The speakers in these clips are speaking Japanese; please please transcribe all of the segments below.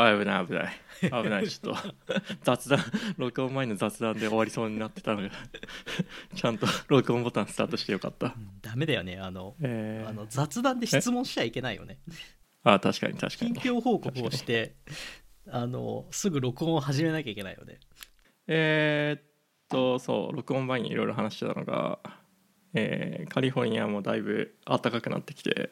あ危ない危ない。危ないちょっと。雑談録音前の雑談で終わりそうになってたのが。ちゃんと録音ボタンスタートしてよかった、うんダメだよねあのえー、あの雑談で質問しちゃいけないよね。あ確かに確か近に況報告をしてあのすぐ録音を始めなきゃいけないよね。えーっとそう録音前にいろいろ話してたのが、えーカリフォルニアもだいぶ暖かくなってきて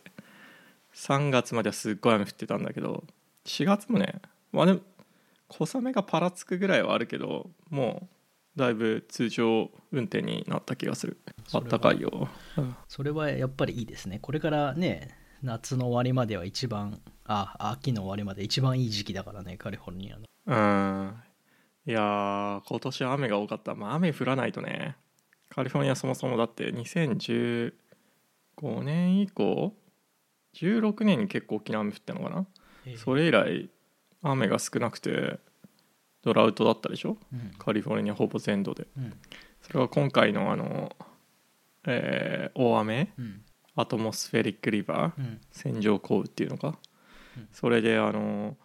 3月まではすっごい雨降ってたんだけど4月もねまあでも小雨がパラつくぐらいはあるけどもうだいぶ通常運転になった気がする。それは暖かいよ、うん。それはやっぱりいいですね。これからね夏の終わりまでは一番あ秋の終わりまで一番いい時期だからねカリフォルニアの。うん。いやー今年は雨が多かった。まあ雨降らないとねカリフォルニアそもそもだって2015年以降16年に結構大きな雨降ったのかなそれ以来雨が少なくてドラウトだったでしょ？うん。カリフォルニアほぼ全土で。うん。それが今回のあの、えー大雨？うん。アトモスフェリックリバー？うん。線状降雨っていうのか、うん。それであの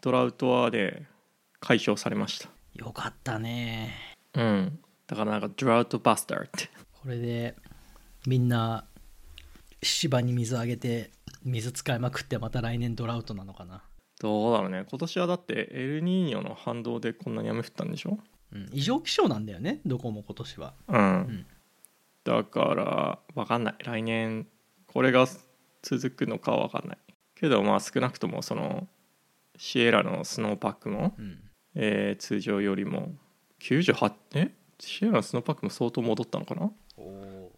ドラウトはで解消されました。よかったね。うん。だからなんかドラウトバスターって。これでみんな芝に水あげて水使いまくってまた来年ドラウトなのかな、どうだろうね。今年はだってエルニーニョの反動でこんなに雨降ったんでしょ？うん、異常気象なんだよね。どこも今年は。うん、ん。だから分かんない。来年これが続くのかは分かんない。けどまあ少なくともそのシエラのスノーパックも、うん。えー通常よりも98え？シエラのスノーパックも相当戻ったのかな？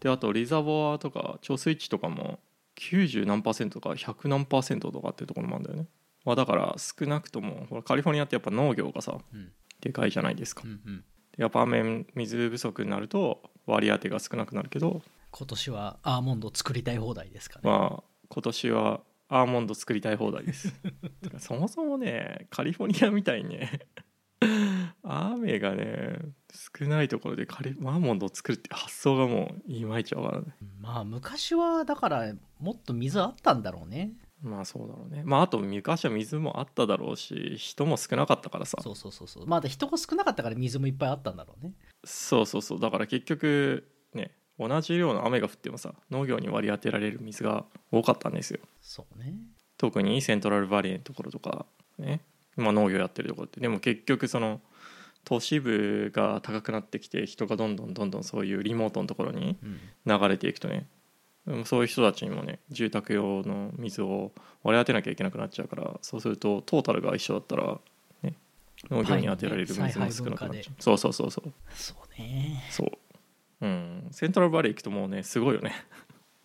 であとリザボアとか貯水池とかも90何パーセントとか100何パーセントとかっていうところもあるんだよね、まあ、だから少なくともほらカリフォルニアってやっぱ農業がさうん。でかいじゃないですか。うんうん。やっぱ雨水不足になると割り当てが少なくなるけど今年はアーモンド作りたい放題ですかね、まあ今年はアーモンド作りたい放題です。そもそもねカリフォルニアみたいにね雨がね少ないところでカリアーモンドを作るって発想がもういまいちわからない。まあ昔はだからもっと水あったんだろうね。まあそうだろうね。まああと昔は水もあっただろうし人も少なかったからさ。そうそうそうそう。まだ人が少なかったから水もいっぱいあったんだろうね。そうそうそう。だから結局ね同じ量の雨が降ってもさ農業に割り当てられる水が多かったんですよ。そうね。特にセントラルバリーのところとかね、まあ、農業やってるところって。でも結局その都市部が高くなってきて人がどんどんどんどんそういうリモートのところにうん。流れていくとね。うんそういう人たちにもね住宅用の水を割り当てなきゃいけなくなっちゃうからそうするとトータルが一緒だったら、ね、農業に当てられる水も少なくなっちゃう、そうそうそうそう。そうね。そう。うん。セントラルバリー行くともうねすごいよね。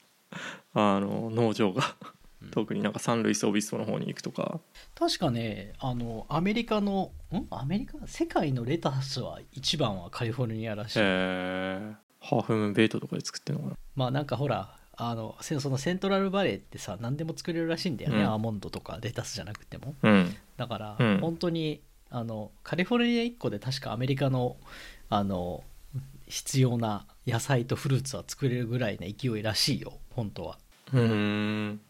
あの農場が。うん特になんかサンルイス・オビストの方に行くとか。確かねあのアメリカのん？アメリカ世界のレタスは一番はカリフォルニアらしい、えー。ハーフムーンベイトとかで作ってるのかな。まあなんかほらあのせそのセントラルバレーってさ何でも作れるらしいんだよね、うん。アーモンドとかレタスじゃなくても。うん。だから、うん。本当にあのカリフォルニア1個で確かアメリカのあの必要な野菜とフルーツは作れるぐらいの勢いらしいよ。本当は。うーん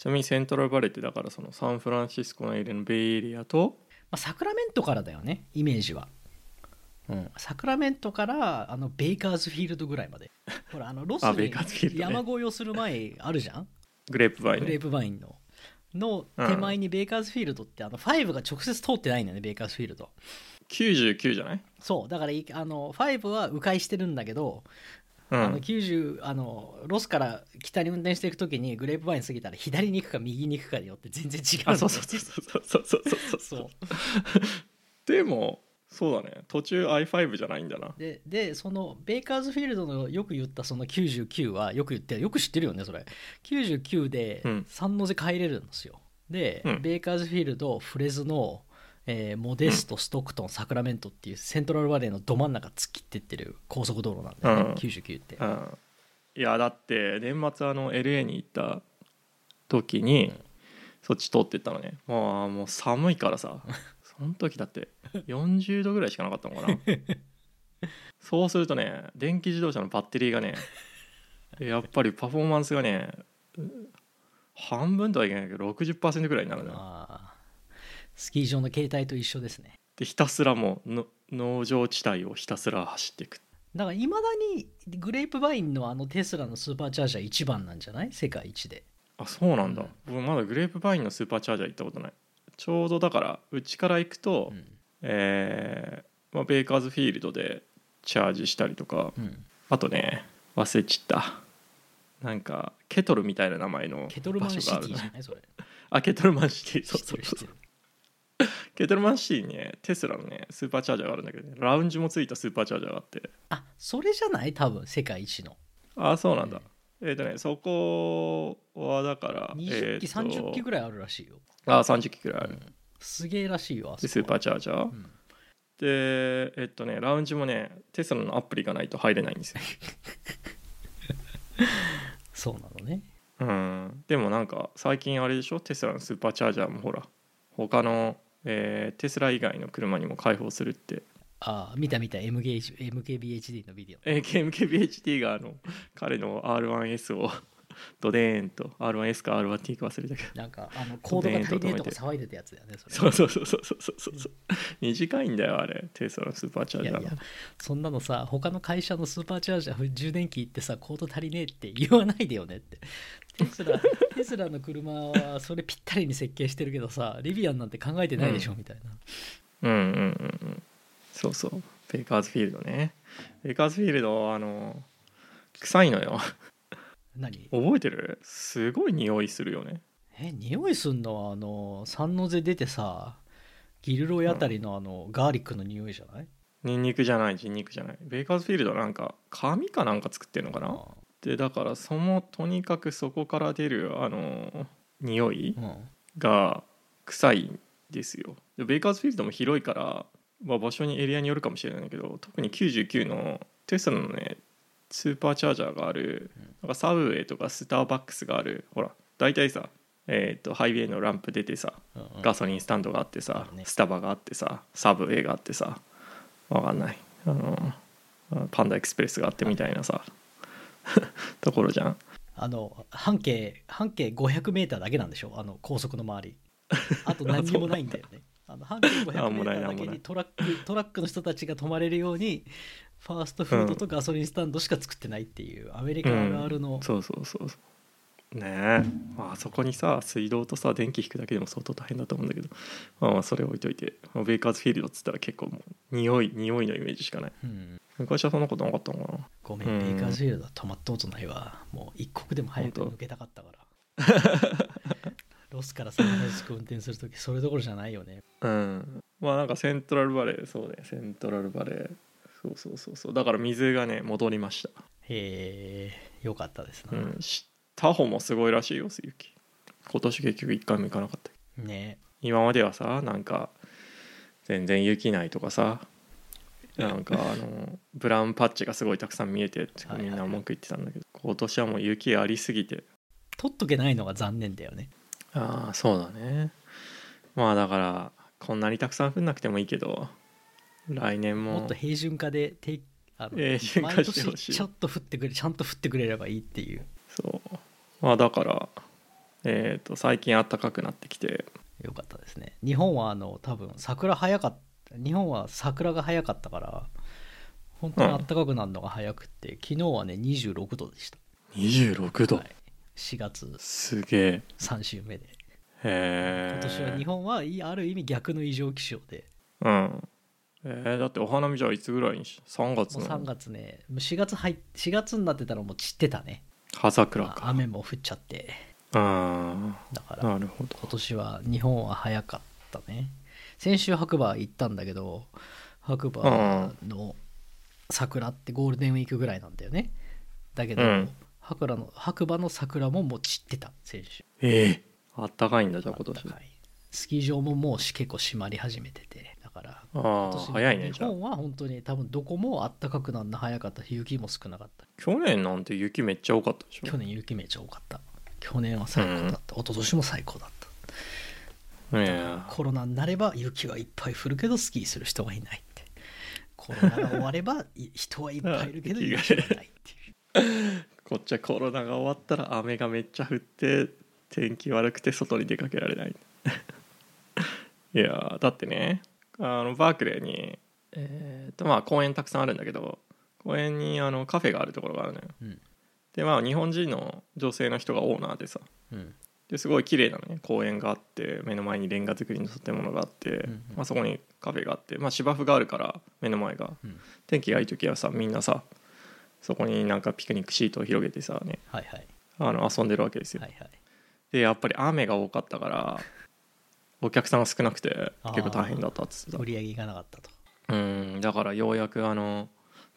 ちなみにセントラルバレーってだからそのサンフランシスコのエリアのベイエリアとまあ、サクラメントからだよねイメージは、うん、サクラメントからあのベイカーズフィールドぐらいまで。ほらあのロスに山越えをする前あるじゃん？グレープバインねグレープバインのの手前にベイカーズフィールドってあの5が直接通ってないんだよねベイカーズフィールド。99じゃない？そうだからいあの5は迂回してるんだけど、うんあの90あのロスから北に運転していく時にグレープバイン過ぎたら左に行くか右に行くかによって全然違う。んだよあそうそうそうそうそうそう。そう。そう。でもそうだね。途中 i5 じゃないんだな。ででそのベイカーズフィールドのよく言ったその99はよく言ってよく知ってるよねそれ。99でうん。三の字帰れるんですよ。で、うん。ベイカーズフィールドフレズノ、えーモデストストックトンサクラメントっていうセントラルバレーのど真ん中突っ切ってってる高速道路なんだよね、うん。99って。うん。いやだって年末あの LA に行った時に、そっち通ってったのね。もうもう寒いからさ。その時だって40度ぐらいしかなかったのかな。そうするとね電気自動車のバッテリーがねやっぱりパフォーマンスがね半分とはいけないけど60%ぐらいになるのよスキー場の携帯と一緒ですね。でひたすらもうの農場地帯をひたすら走っていく。だからいまだにグレープバインのあのテスラのスーパーチャージャー一番なんじゃない？世界一で。あそうなんだ、うん。僕まだグレープバインのスーパーチャージャー行ったことない。ちょうどだからうちから行くと、うん。えーまあ、ベーカーズフィールドでチャージしたりとか。うん。あとね忘れちった。なんかケトルみたいな名前のケトルマンシティじゃない？それ。あケトルマンシティ。そうそうそう ケトルマンシティにねテスラのねスーパーチャージャーがあるんだけどねラウンジもついたスーパーチャージャーがあって。あそれじゃない？多分世界一の。あそうなんだ、えっ、とねそこはだから20機、えーと30機ぐらいあるらしいよ、あ30機くらいある、うん。すげえらしいよスーパーチャージャー、うん。でえっとねラウンジもねテスラのアプリがないと入れないんですよ。そうなのね。うん。でもなんか最近あれでしょ？テスラのスーパーチャージャーもほら他の、えーテスラ以外の車にも開放するって。ああ見た見た。MK MKBHD のビデオ。えー KMKBHD があの彼の R1S を ドデーンと R1S か R1T か忘れたけど。なんかあのコードが足りねえとか騒いでたやつだよねそれ。そうそうそうそうそうそうそう短いんだよあれテスラのスーパーチャージャーいやいやそんなのさ他の会社のスーパーチャージャー充電器行ってさコード足りねえって言わないでよねってテスラ テスラの車はそれぴったりに設計してるけどさリビアンなんて考えてないでしょ、みたいな。うんうんうんうん。そうそう。ベイカーズフィールドね。ベイカーズフィールドあの臭いのよ。何？覚えてる？すごい匂いするよね。え匂いすんのはあのサンノゼ出てさギルロイあたりのあの、ガーリックの匂いじゃない？ニンニクじゃない人肉じゃない。ベイカーズフィールドなんか紙かなんか作ってんのかな？あでだからそのとにかくそこから出るあの匂いうん。が臭いんですよ。でベイカーズフィールドも広いから、まあ、場所にエリアによるかもしれないけど特に99のテスラのねスーパーチャージャーがあるなんかサブウェイとかスターバックスがあるほら大体さえー、とハイウェイのランプ出てさガソリンスタンドがあってさ、スタバがあってさサブウェイがあってさわかんない。あのパンダエクスプレスがあってみたいなさ ところじゃん。あの半径半径 500m だけなんでしょあの高速の周り。あと 何にもないんだよね。あの半径なんもない 500m だけにトラックトラックの人たちが泊まれるようにファーストフードとガソリンスタンドしか作ってないっていうアメリカあるあるの、そうそうそうそうね。え、まあそこにさ水道とさ電気引くだけでも相当大変だと思うんだけど、まあ、まあそれ置いといてまあベイカーズフィールドっつったら結構もう匂い匂いのイメージしかない。うん。昔はそんなことなかったのかな。ごめん、うん。ベイカーズフィールドは泊まったことないわ。もう一刻でも早く抜けたかったから。ロスからサンフランシスコ運転する時それどころじゃないよね。うん。まあなんかセントラルバレーそうね。セントラルバレー。そうそうそうそう。だから水がね戻りました。へえよかったですな、うん。しタホもすごいらしいよ雪今年結局一回も行かなかった。ね。今まではさなんか全然雪ないとかさなんかあのブラウンパッチがすごいたくさん見えてみんな文句言ってたんだけど今年はもう雪ありすぎて。取っとけないのが残念だよね。ああそうだね。まあだからこんなにたくさん降んなくてもいいけど来年ももっと平準化でてあの平準化してほしい。ちょっと降ってくれちゃんと降ってくれればいいっていう。そうまあだからえっ、と最近暖かくなってきて。よかったですね。日本はあの多分桜早かった日本は桜が早かったから本当に暖かくなるのが早くって、昨日はね26度でした、26度、はい、4月。すげえ。3週目で。へえ今年は日本はある意味逆の異常気象で。うん。えーだってお花見じゃあいつぐらいにし3月の？3月ね。もう4月入っ4月になってたらもう散ってたね葉桜まあか雨も降っちゃって。あだからあなるほど。今年は日本は早かったね。先週白馬行ったんだけど白馬の桜ってゴールデンウィークぐらいなんだよね。だけど、うん。白馬の白馬の桜ももう散ってた先週。ええあったかいんだじゃあ今年。暖かい。スキー場ももうし結構閉まり始めてて。だからあ今あ早いねじゃあ。本は本当に多分どこも暖かくなるの早かったし雪も少なかった。去年なんて雪めっちゃ多かったでしょ。去年雪めっちゃ多かった。去年は最高だった、一昨年も最高だった。いやコロナになれば雪はいっぱい降るけどスキーする人がいないって。コロナが終わればい人はいっぱいいるけどあ雪がないっていう。こっちはコロナが終わったら雨がめっちゃ降って天気悪くて外に出かけられない。いやだってねあのバークレーにえー。っとまあ公園たくさんあるんだけど公園にあのカフェがあるところがあるのよ。うん。ででまあ日本人の女性の人がオーナーでさ。うん。ですごい綺麗なのね。公園があって目の前にレンガ造りの建物があって、んうん。まあ、そこにカフェがあって、まあ、芝生があるから目の前が、うん。天気がいい時はさみんなさそこになんかピクニックシートを広げてさねはいはい。あの遊んでるわけですよ、はいはい。でやっぱり雨が多かったからお客さんが少なくて結構大変だったっつってた。売り上げいかなかったと。うん。だからようやくあの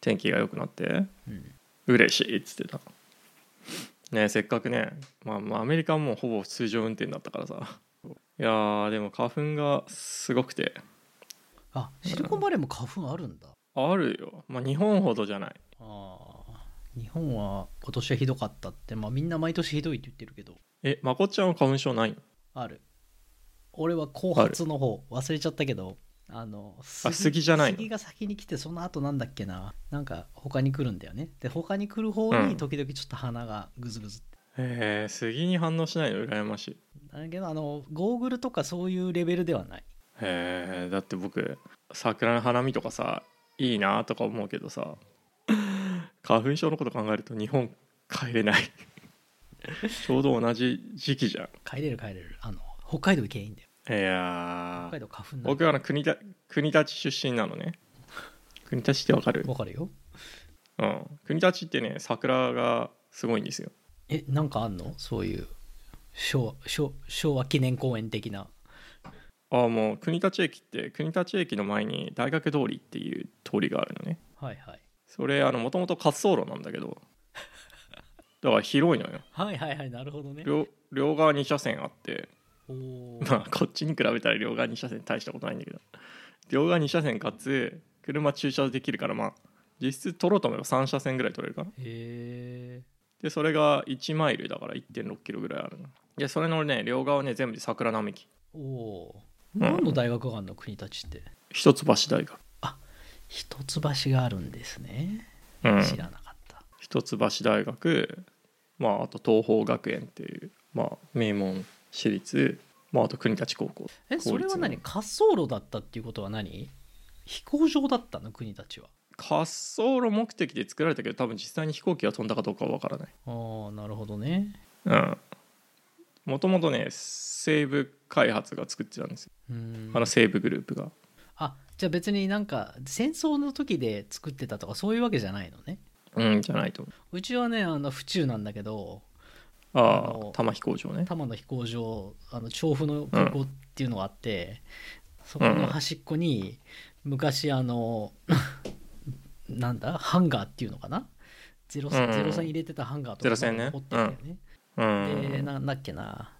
天気が良くなってうん。嬉しいっつってた。ねせっかくね、まあ、まあアメリカはもうほぼ通常運転だったからさ。いやーでも花粉がすごくて。あシリコンバレーも花粉あるんだ。あるよ。まあ日本ほどじゃない。ああ日本は今年はひどかったって。まあみんな毎年ひどいって言ってるけど。えまこっちゃんは花粉症ないの？ある俺は後発の方忘れちゃったけどあの杉じゃないの？杉が先に来てその後なんだっけな？なんか他に来るんだよね。で他に来る方うん。に時々ちょっと鼻がグズグズって、へえ杉に反応しないの？羨ましい。だけどあのゴーグルとかそういうレベルではない。へえだって僕桜の花見とかさいいなとか思うけどさ 花粉症のこと考えると日本帰れない。ちょうど同じ時期じゃん。帰れる帰れる。あの北海道行けばいいんだよ。いやー。北海道花粉なん僕はあの国立国立出身なのね。国立ってわかる？わかるよ。うん。国立ってね桜がすごいんですよ。えなんかあんの？そういう昭和昭昭和記念公園的な。ああもう国立駅って国立駅の前に大学通りっていう通りがあるのね。はいはい。それあのもともと滑走路なんだけど。だから広いのよ。はいはいはいなるほどね。両両側2車線あってまあこっちに比べたら両側2車線大したことないんだけど。両側2車線かつ車駐車できるからまあ実質取ろうと思えば3車線ぐらい取れるかな。へえでそれが1マイルだから1 6キロぐらいあるの。でそれのね両側ね全部で桜並木。おお何の大学があるの国立って？一橋大学。一橋があるんですね。うん。知らなかった、一橋大学まああと東邦学園っていうまあ名門私立まああと国立高校えそれは何？滑走路だったっていうことは何？飛行場だったの？国立は。滑走路目的で作られたけど多分実際に飛行機が飛んだかどうかは分からない。ああなるほどね。うん。もともとね西部開発が作ってたんですよ。あの西部グループが。あじゃあ別になんか戦争の時で作ってたとかそういうわけじゃないのね？うんじゃないとうちはねあの府中なんだけどあああの多摩飛行場ね。多摩の飛行場あの調布の空港っていうのがあって、そこの端っこに昔あの なんだハンガーっていうのかな？ゼロ,、うん。ゼロ戦入れてたハンガーとかゼロ戦ね。残ってるんだよね、うん。でなんだっけな？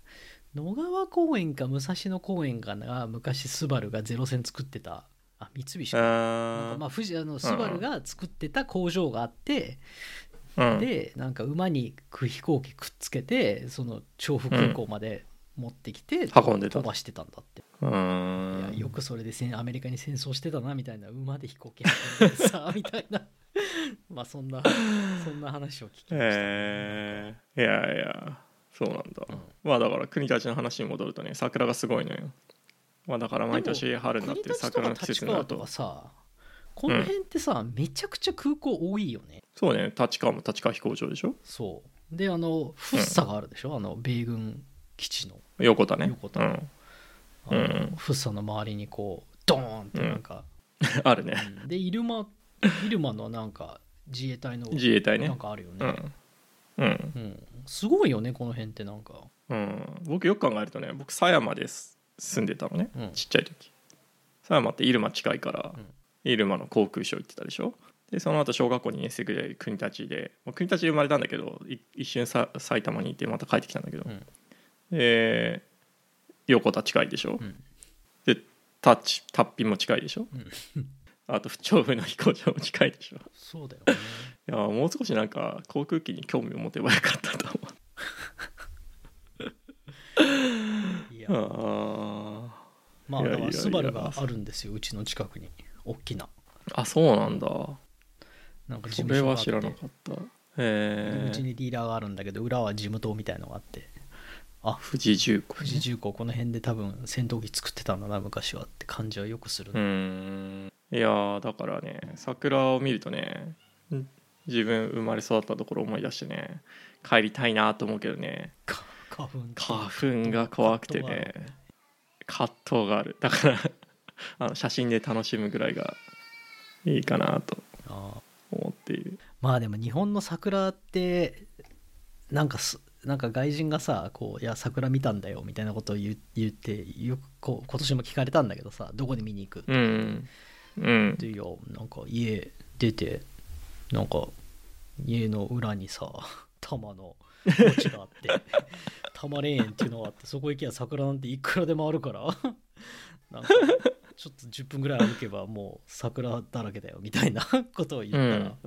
野川公園か武蔵野公園かが昔スバルがゼロ戦作ってた。あ三菱か。なんかあまあ富士あのスバルが作ってた工場があって、うんでなんか馬に飛行機くっつけてその調布空港まで持ってきて、運んでた。飛ばしてたんだって、ういやんよくそれで戦アメリカに戦争してたなみたいな馬で飛行機運んでさ みたいな。まあそんなそんな話を聞きました、えー、いやいやそうなんだ、うん。まあだから国立の話に戻るとね桜がすごいのよ。まあだから毎年春になって桜の季節になるとかさこの辺ってさ、めちゃくちゃ空港多いよね。そうね。立川も立川飛行場でしょ？そう。であの福生があるでしょ、あの米軍基地の。横田ね。横田うん、あのうん。福生の周りにこうドーンってなんか、あるね。うん。で入間入間のなんか自衛隊の自衛隊ね。なんかあるよね、うん。うん、うん。すごいよねこの辺ってなんか。うん、僕よく考えるとね僕狭山です住んでたのね、うん。ちっちゃい時。狭山って入間近いから、うん入間の航空ショー行ってたでしょ？でその後小学校2年生ぐらい国立で国立で生まれたんだけどい一瞬さ埼玉にいてまた帰ってきたんだけど、うん。で横田近いでしょ、うん。でタッチタッピンも近いでしょ、うん。あと調布の飛行場も近いでしょ？そうだよね。いやもう少しなんか航空機に興味を持てばよかったと思 いや。うあまあだからスバルがあるんですようちの近くに大きな。ーあそうなんだ。なんか事それは務所があって。知らなかった。へでうえちにディーラーがあるんだけど裏は事務棟みたいのがあって。あ富士重工富士重工この辺で多分戦闘機作ってたんだな昔はって感じはよくするうーん。いやーだからね桜を見るとねん自分生まれ育ったところを思い出してね帰りたいなと思うけどね。か花粉花粉が怖くてね。葛藤がある。だからあの写真で楽しむぐらいがいいかなと思っている。まあでも日本の桜ってなんかすなんか外人がさこういや桜見たんだよみたいなことを言う言ってよくこう今年も聞かれたんだけどさどこで見に行くって。うんうん。でいやなんか家出てなんか家の裏にさ玉の墓地があって 玉霊園っていうのがあってそこ行けば桜なんていくらでもあるから。なんかちょっと10分ぐらい歩けばもう桜だらけだよみたいな ことを言ったら、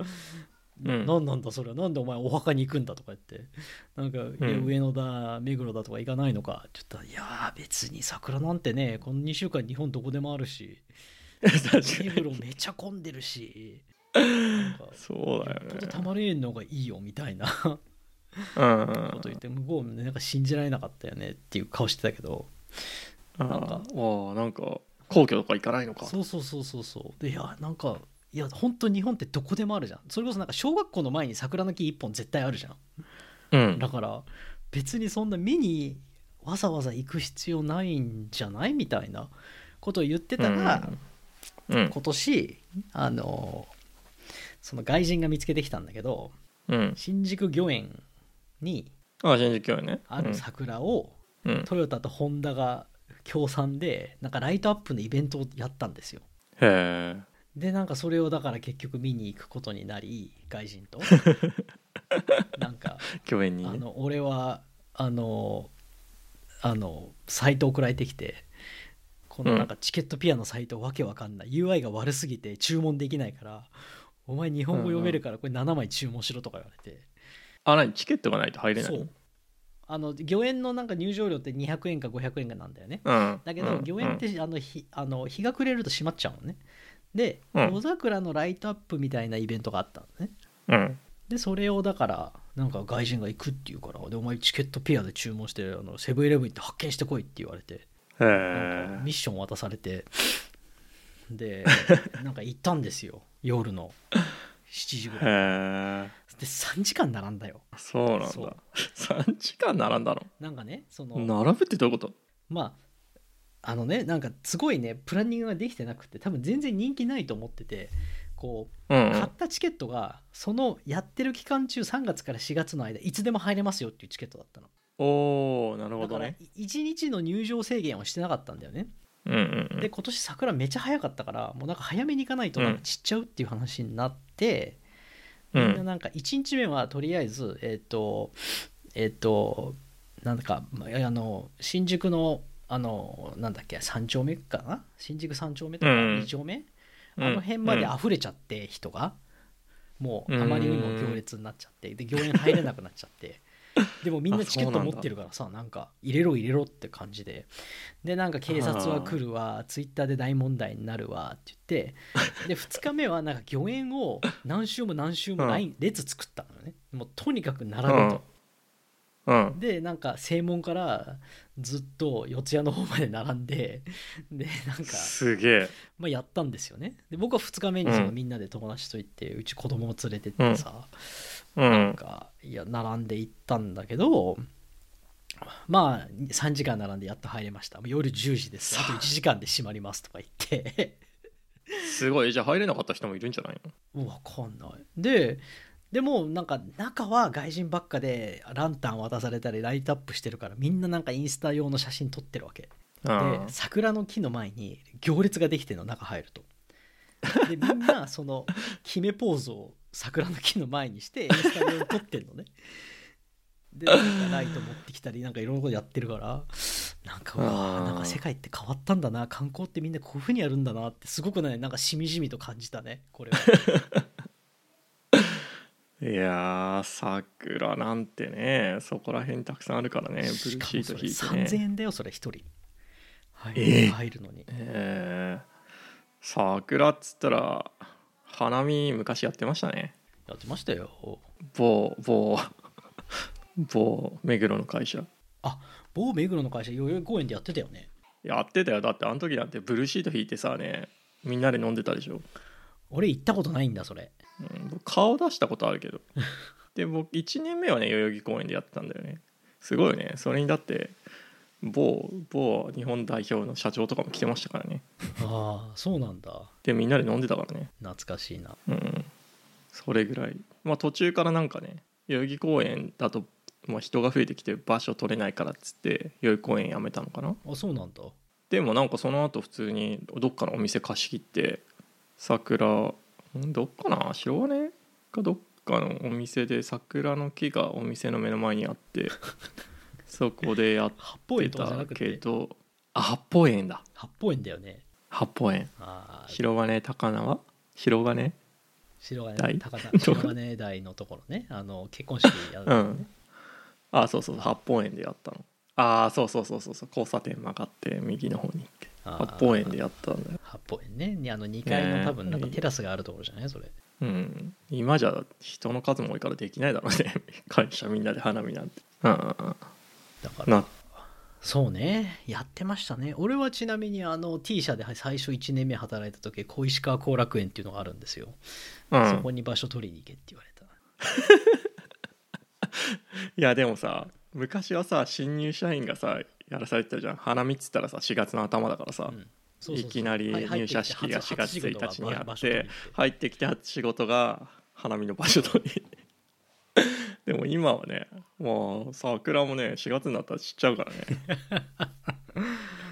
うん。ななん。なんだそれは？なんでお前お墓に行くんだとか言って。なんか、上野だ目黒だとか行かないのか？って言ったらいやー別に桜なんてねこの2週間日本どこでもあるし。目に。黒めちゃ混んでるし。そうだよね。たまれんのがいいよみたいな。こうん。と言って向こうもねなんか信じられなかったよねっていう顔してたけど。あなんか。ーわあなんか皇居とか行かないのか。そうそうそうそうそう。でいやなんかいや本当日本ってどこでもあるじゃん。それこそなんか小学校の前に桜の木一本絶対あるじゃん。うん。だから別にそんな見にわざわざ行く必要ないんじゃないみたいなことを言ってたら、うん。今年あのその外人が見つけてきたんだけどうん。新宿御苑にあ新宿御苑ね。ある桜をうん。トヨタとホンダが協賛でなんかライトアップのイベントをやったんですよ。へえでなんかそれをだから結局見に行くことになり外人と。なんか御苑にね。あの俺はあのあのサイト送られてきてこのなんかチケットピアのサイトわけわかんない。UI が悪すぎて注文できないからお前日本語読めるからこれ7枚注文しろとか言われて、あ何？チケットがないと入れないそうあの御苑のなんか入場料って200円か500円かなんだよね。うん。だけど、うん。御苑ってあの日あの日が暮れると閉まっちゃうのね。でうん。夜桜のライトアップみたいなイベントがあったのね。うん。でそれをだからなんか外人が行くっていうからでお前チケットピアで注文してあのセブンイレブン行って発見してこいって言われてミッション渡されて。で なんか行ったんですよ夜の7時ぐらい。へえで3時間並んだよ。そうなんそう。だ3時間並んだなんかねそのの並ぶってどういうこと？まああのねなんかすごいねプランニングができてなくて多分全然人気ないと思っててこううん買ったチケットがそのやってる期間中3月から4月の間いつでも入れますよっていうチケットだったの。おおなるほだからどね1日の入場制限をしてなかったんだよねうんうんうん。で今年桜めちゃ早かったからもうなんか早めに行かないとなんか散っちゃうっていう話になって、うみんなんなんか1日目はとりあえずえっ、とえっ、となんだかまああの新宿のあのなんだっけ3丁目かな？新宿3丁目とかうん。2丁目、うん。あの辺まで溢れちゃって人が。もうあまりにも行列になっちゃって。で行園入れなくなっちゃって でもみんなチケット持ってるからさなんか入れろ入れろって感じで。でなんか警察は来るわツイッターで大問題になるわって言ってで2日目はなんか御苑を何周も何周もライン、列作ったのね。もうとにかく並べと、うん。でなんか正門からずっと四谷の方まで並んででなんかすげえ。まあ、やったんですよね。で僕は2日目にそのうん。みんなで友達と行って、うち子供を連れてってさ、うなん。んかいや並んで行ったんだけどまあ3時間並んでやっと入れました。夜10時です。あ。と1時間で閉まりますとか言って。すごい。じゃあ入れなかった人もいるんじゃないの？分かんない。ででもなんか中は外人ばっかでランタン渡されたりライトアップしてるからみんななんかインスタ用の写真撮ってるわけ。であ。桜の木の前に行列ができてるの中入ると。でみんなその決めポーズを桜の木の前にしてインスタ用に撮ってんのね。でなんかライト持ってきたりなんかいろんなことやってるからなんかうわなんか世界って変わったんだな。観光ってみんなこういうふうにやるんだなってすごくねなんかしみじみと感じたねこれは。いやー桜なんてねそこら辺たくさんあるからね。ブルーシート引い3000てね。円だよそれ1人、はいえー。入るのに。えー。桜っつったら花見昔やってましたね。やってましたよ。某某 某目黒の会社。某目黒の会社代々木公園でやってたよね。やってたよ。だってあの時なんてブルーシート引いてさねみんなで飲んでたでしょ、俺行ったことないんだそれ。うん、僕顔出したことあるけど。で僕1年目はね代々木公園でやってたんだよね。すごいよね。それにだって某某日本代表の社長とかも来てましたからね。ああそうなんだ。でみんなで飲んでたからね。懐かしいな。うんそれぐらい。まあ途中からなんかね代々木公園だと、まあ、人が増えてきて場所取れないからっつって代々木公園やめたのかな。あそうなんだ。でもなんかその後普通にどっかのお店貸し切って桜んどっかな？白金かどっかのお店で桜の木がお店の目の前にあって そこでやってたけどあ八方園だ。八方園だよね。八方園。ああ白金高輪？白金？白金台高田。白金台のところね。あの結婚式やるとこね、あそうそう八方園でやったの。ああそうそうそうそう。そう交差点曲がって右の方に行って。八方園でやったんだよ。八方園ね。にあの2階のね。多分なんかテラスがあるところじゃない？それ。うん。今じゃ人の数も多いからできないだろうね。会社みんなで花見なんて。うんうんうんだから。なそうね。やってましたね。俺はちなみにあの T 社で最初1年目働いた時小石川後楽園っていうのがあるんですよ、うん。そこに場所取りに行けって言われた。いやでもさ昔はさ新入社員がさやらされてたじゃん。花見っつったらさ4月の頭だからさ、いきなりはい入社式が初4月初仕事が1日にあって入ってきて初仕事が花見の場所取り でも今はねもう桜もね4月になったら散っちゃうからね。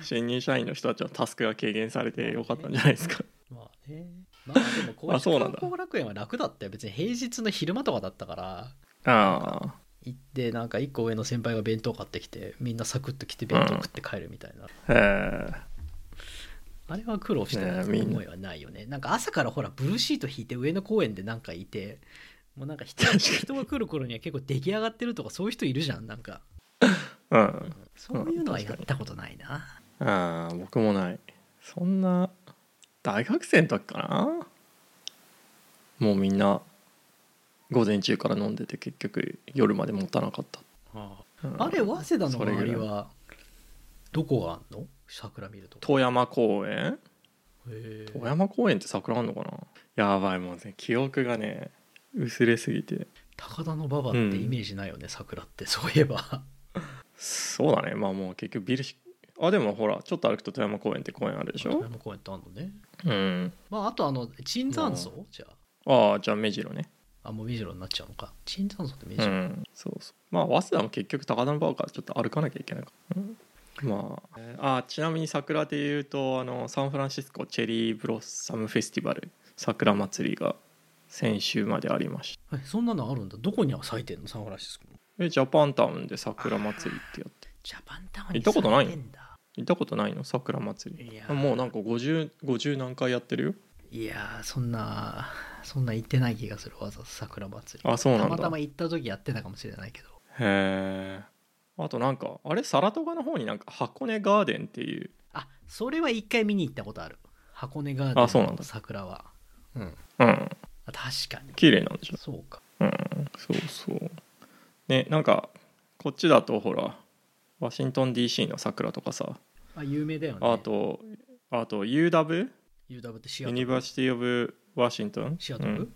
新入社員の人たちのタスクが軽減されてよかったんじゃないですか。まあね。まあでも小石川あそうなんだ。後楽園は楽だったよ別に平日の昼間とかだったから。あ行ってなんか1個上の先輩が弁当買ってきてみんなサクッと来て弁当食って帰るみたいな、あへえあれは苦労した思いはないよね。なんか朝からほらブルーシート引いて上野公園でなんかいてもうなんか人人が来る頃には結構出来上がってるとかそういう人いるじゃんなんか。うん。そういうのはやったことないな、ああ僕もない。そんな大学生の時かな？もうみんな午前中から飲んでて結局夜まで持たなかった、あうん。あれ早稲田のそれぐらい。周りはどこがあんの？桜見ると富山公園？へえ富山公園って桜あんのかな？やばいもうね記憶がね薄れすぎて。高田の馬場ってイメージないよね、桜って。そういえば。そうだね。まあもう結局ビルしあでもほらちょっと歩くと富山公園って公園あるでしょ？富山公園ってあんのね。うん。まああとあの椿山荘？じゃあ。あじゃあ目白ね。ああもう目白になっちゃうのか。椿山荘って目白、うん。そうそう。まあ早稲田も結局高田馬場からちょっと歩かなきゃいけないから、うんまあ。えーあちなみに桜でいうとあのサンフランシスコチェリーブロッサムフェスティバル桜祭りが先週までありました。えそんなのあるんだ。どこに咲いてんの？サンフランシスコの。えジャパンタウンで桜祭りって。やってジャパンタウンに行ったことないの？行ったことないの？桜祭り。いやー。もうなんか 50, 50何回やってるよ？いやーそんなそんな行ってない気がするわざわざ桜祭り。あそうなんだ。たまたま行った時やってたかもしれないけど。へえあとなんかあれ？サラトガの方になんか箱根ガーデンっていう。あそれは一回見に行ったことある。箱根ガーデンのあそうなんだ。桜は。うん。うん。あ確かに。綺麗なんでしょそうか。うんそうそう。ねなんかこっちだとほらワシントン DC の桜とかさ。あ有名だよね。あとあと UW UW ってシアユトル？ニバーシティ・オブ・ワシントンシアトル、うん。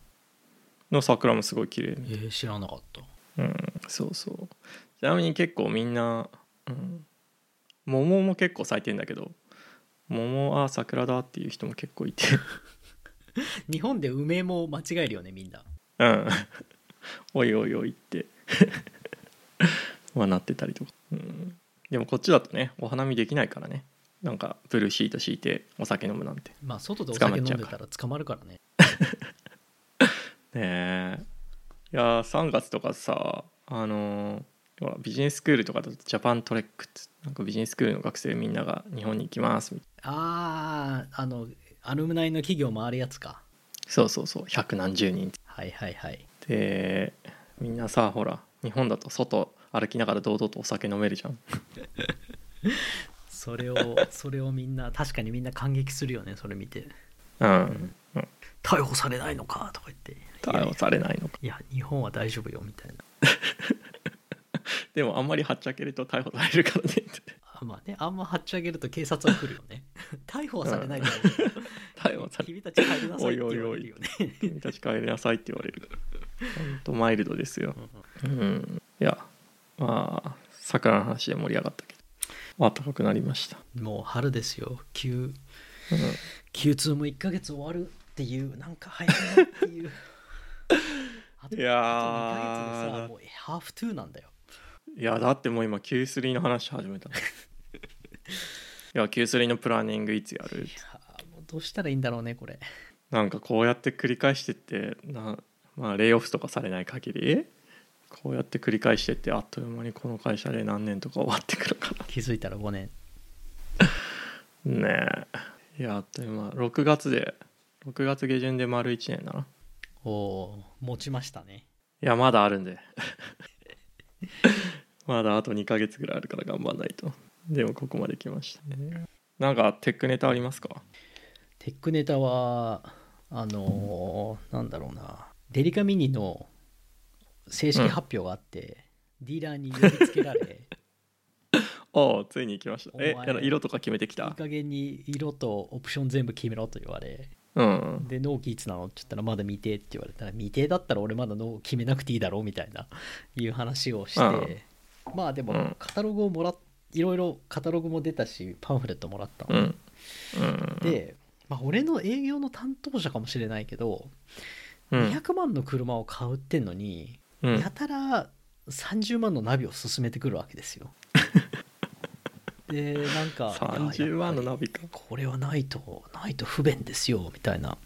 の桜もすごい綺麗えー、知らなかった。うんそうそう。ちなみに結構みんな、うん、桃も結構咲いてんだけど桃あ桜だっていう人も結構いて 日本で梅も間違えるよねみんな。うん。おいおいおいって。まあなってたりとか、うん、でもこっちだとねお花見できないからね。なんかブルーシート敷いてお酒飲むなんて。まあ外でお酒飲んでたら捕まるからね。ねえ。いやー3月とかさあのーほらビジネススクールとかだとジャパントレックってなんかビジネススクールの学生みんなが日本に行きますみたいあああのアルムナイの企業回るやつか。なそうそうそう。百何十人。はいはいはい。でみんなさほら日本だと外歩きながら堂々とお酒飲めるじゃん。それをそれをみんな確かにみんな感激するよねそれ見て。うん。逮捕されないのかとか言って。逮捕されないのか。いや日本は大丈夫よみたいな。で でもあんまりはっちゃけると逮捕されるからね。ってあまあねあんまはっちゃげると警察は来るよね。逮捕はされないだろうけど 逮捕され君たち帰りなさいって言われるよね。君たち帰りなさいって言われる。ほんとマイルドですよ。うん。いやまあ桜の話で盛り上がったけど。暖かくなりました、もう春ですよ。Q うん。Q2 も1ヶ月終わるっていうなんか早いなっていう。いやー。あと2ヶ月でさもうハーフ2なんだよ。いやだってもう今 Q3 の話始めたや Q3 のプランニングいつやる？いやーもうどうしたらいいんだろうねこれ。なんかこうやって繰り返してってなまあレイオフとかされない限りこうやって繰り返してってあっという間にこの会社で何年とか終わってくるか気づいたら5年。な ねえ。いやあっという間。6月で6月下旬で丸1年だな。おおー持ちましたね。いやまだあるんで。まだあと2ヶ月ぐらいあるから頑張んないとでもここまで来ましたね。なんかテックネタありますか？テックネタはあのーなんだろうな。デリカミニの正式発表があって、ディーラーに呼びつけられ ああついに来ました。え色とか決めてきいいた加減に色とオプション全部決めろと言われうん。で納期いつなのって言ったらまだ未定って言われたら未定だったら俺まだ納期決めなくていいだろうみたいないう話をして、まあでもうん。カタログをもらっいろいろカタログも出たしパンフレットもらったの、うん。うん。で、まあ、俺の営業の担当者かもしれないけど、うん。200万の車を買うってんのに、うん。やたら30万のナビを勧めてくるわけですよ。でなんか30万のナビビかこれはないとないと不便ですよみたいな。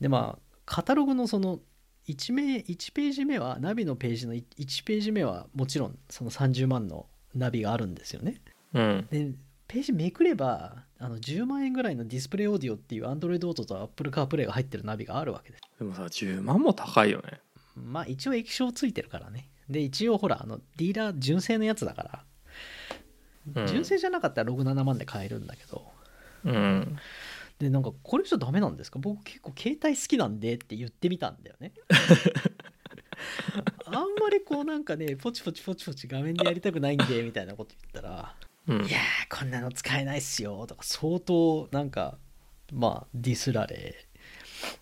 でまあカタログのその1名1ページ目はナビのページの1ページ目はもちろんその30万のナビがあるんですよね。うん。でページめくればあの10万円ぐらいのディスプレイオーディオっていう Android Auto と Apple CarPlay が入ってるナビがあるわけです。でもさ10万も高いよね。まあ一応液晶ついてるからね。で一応ほらあのディーラー純正のやつだから、うん。純正じゃなかったら67万で買えるんだけど。うん。でなんかこれじゃダメなんですか？僕結構携帯好きなんでって言ってみたんだよね あんまりこうなんかねポチポチポチポチ画面でやりたくないんでみたいなこと言ったらうん。いやーこんなの使えないっすよとか相当なんかまあディスられ。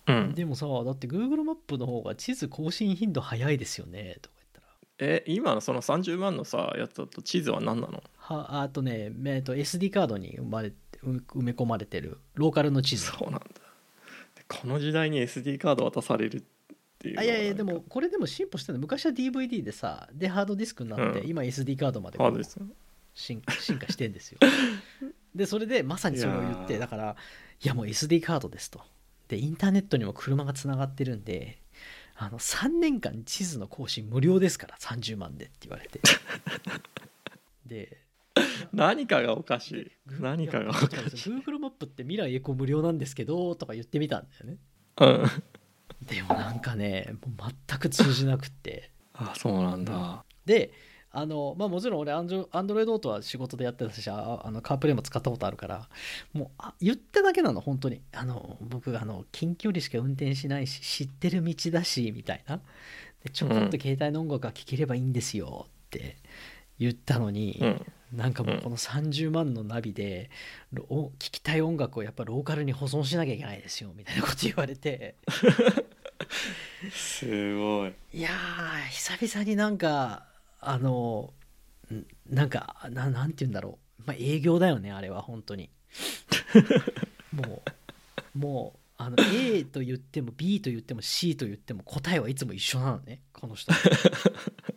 うん。でもさだって Google マップの方が地図更新頻度早いですよねとか言ったら。え今のその30万のさやつだと地図は何なの？はあとね、えーと SD カードに生まれう埋め込まれてるローカルの地図。そうなんだ。でこの時代に SD カード渡されるっていうのあはいやいやでもこれでも進歩してるの。昔は DVD でさでハードディスクになって、うん。今 SD カードまで進 進化してんですよ。でそれでまさにそれを言っいやー。てだからいやもう SD カードですと。でインターネットにも車がつながってるんであの3年間地図の更新無料ですから30万でって言われて。で何かがおかしい。グ何かがおかしい。よ Google マップって未来エコ無料なんですけどとか言ってみたんだよね。うんでもなんかねもう全く通じなくって。あそうなんだ。であのまあもちろん俺アンドロイドオートは仕事でやってたしああのカープレイも使ったことあるからもうあ言っただけなの本当に。あの僕あの近距離しか運転しないし知ってる道だしみたいな。でちょこっと携帯の音楽が聴ければいいんですよって言ったのに、うんなんかもうこの30万のナビでろ聴きたい音楽をやっぱローカルに保存しなきゃいけないですよみたいなこと言われて。すごい。いやー久々になんかあのんなんかななんて言うんだろう、まあ、営業だよねあれは本当に。もうもうあの A と言っても B と言っても C と言っても答えはいつも一緒なのねこの人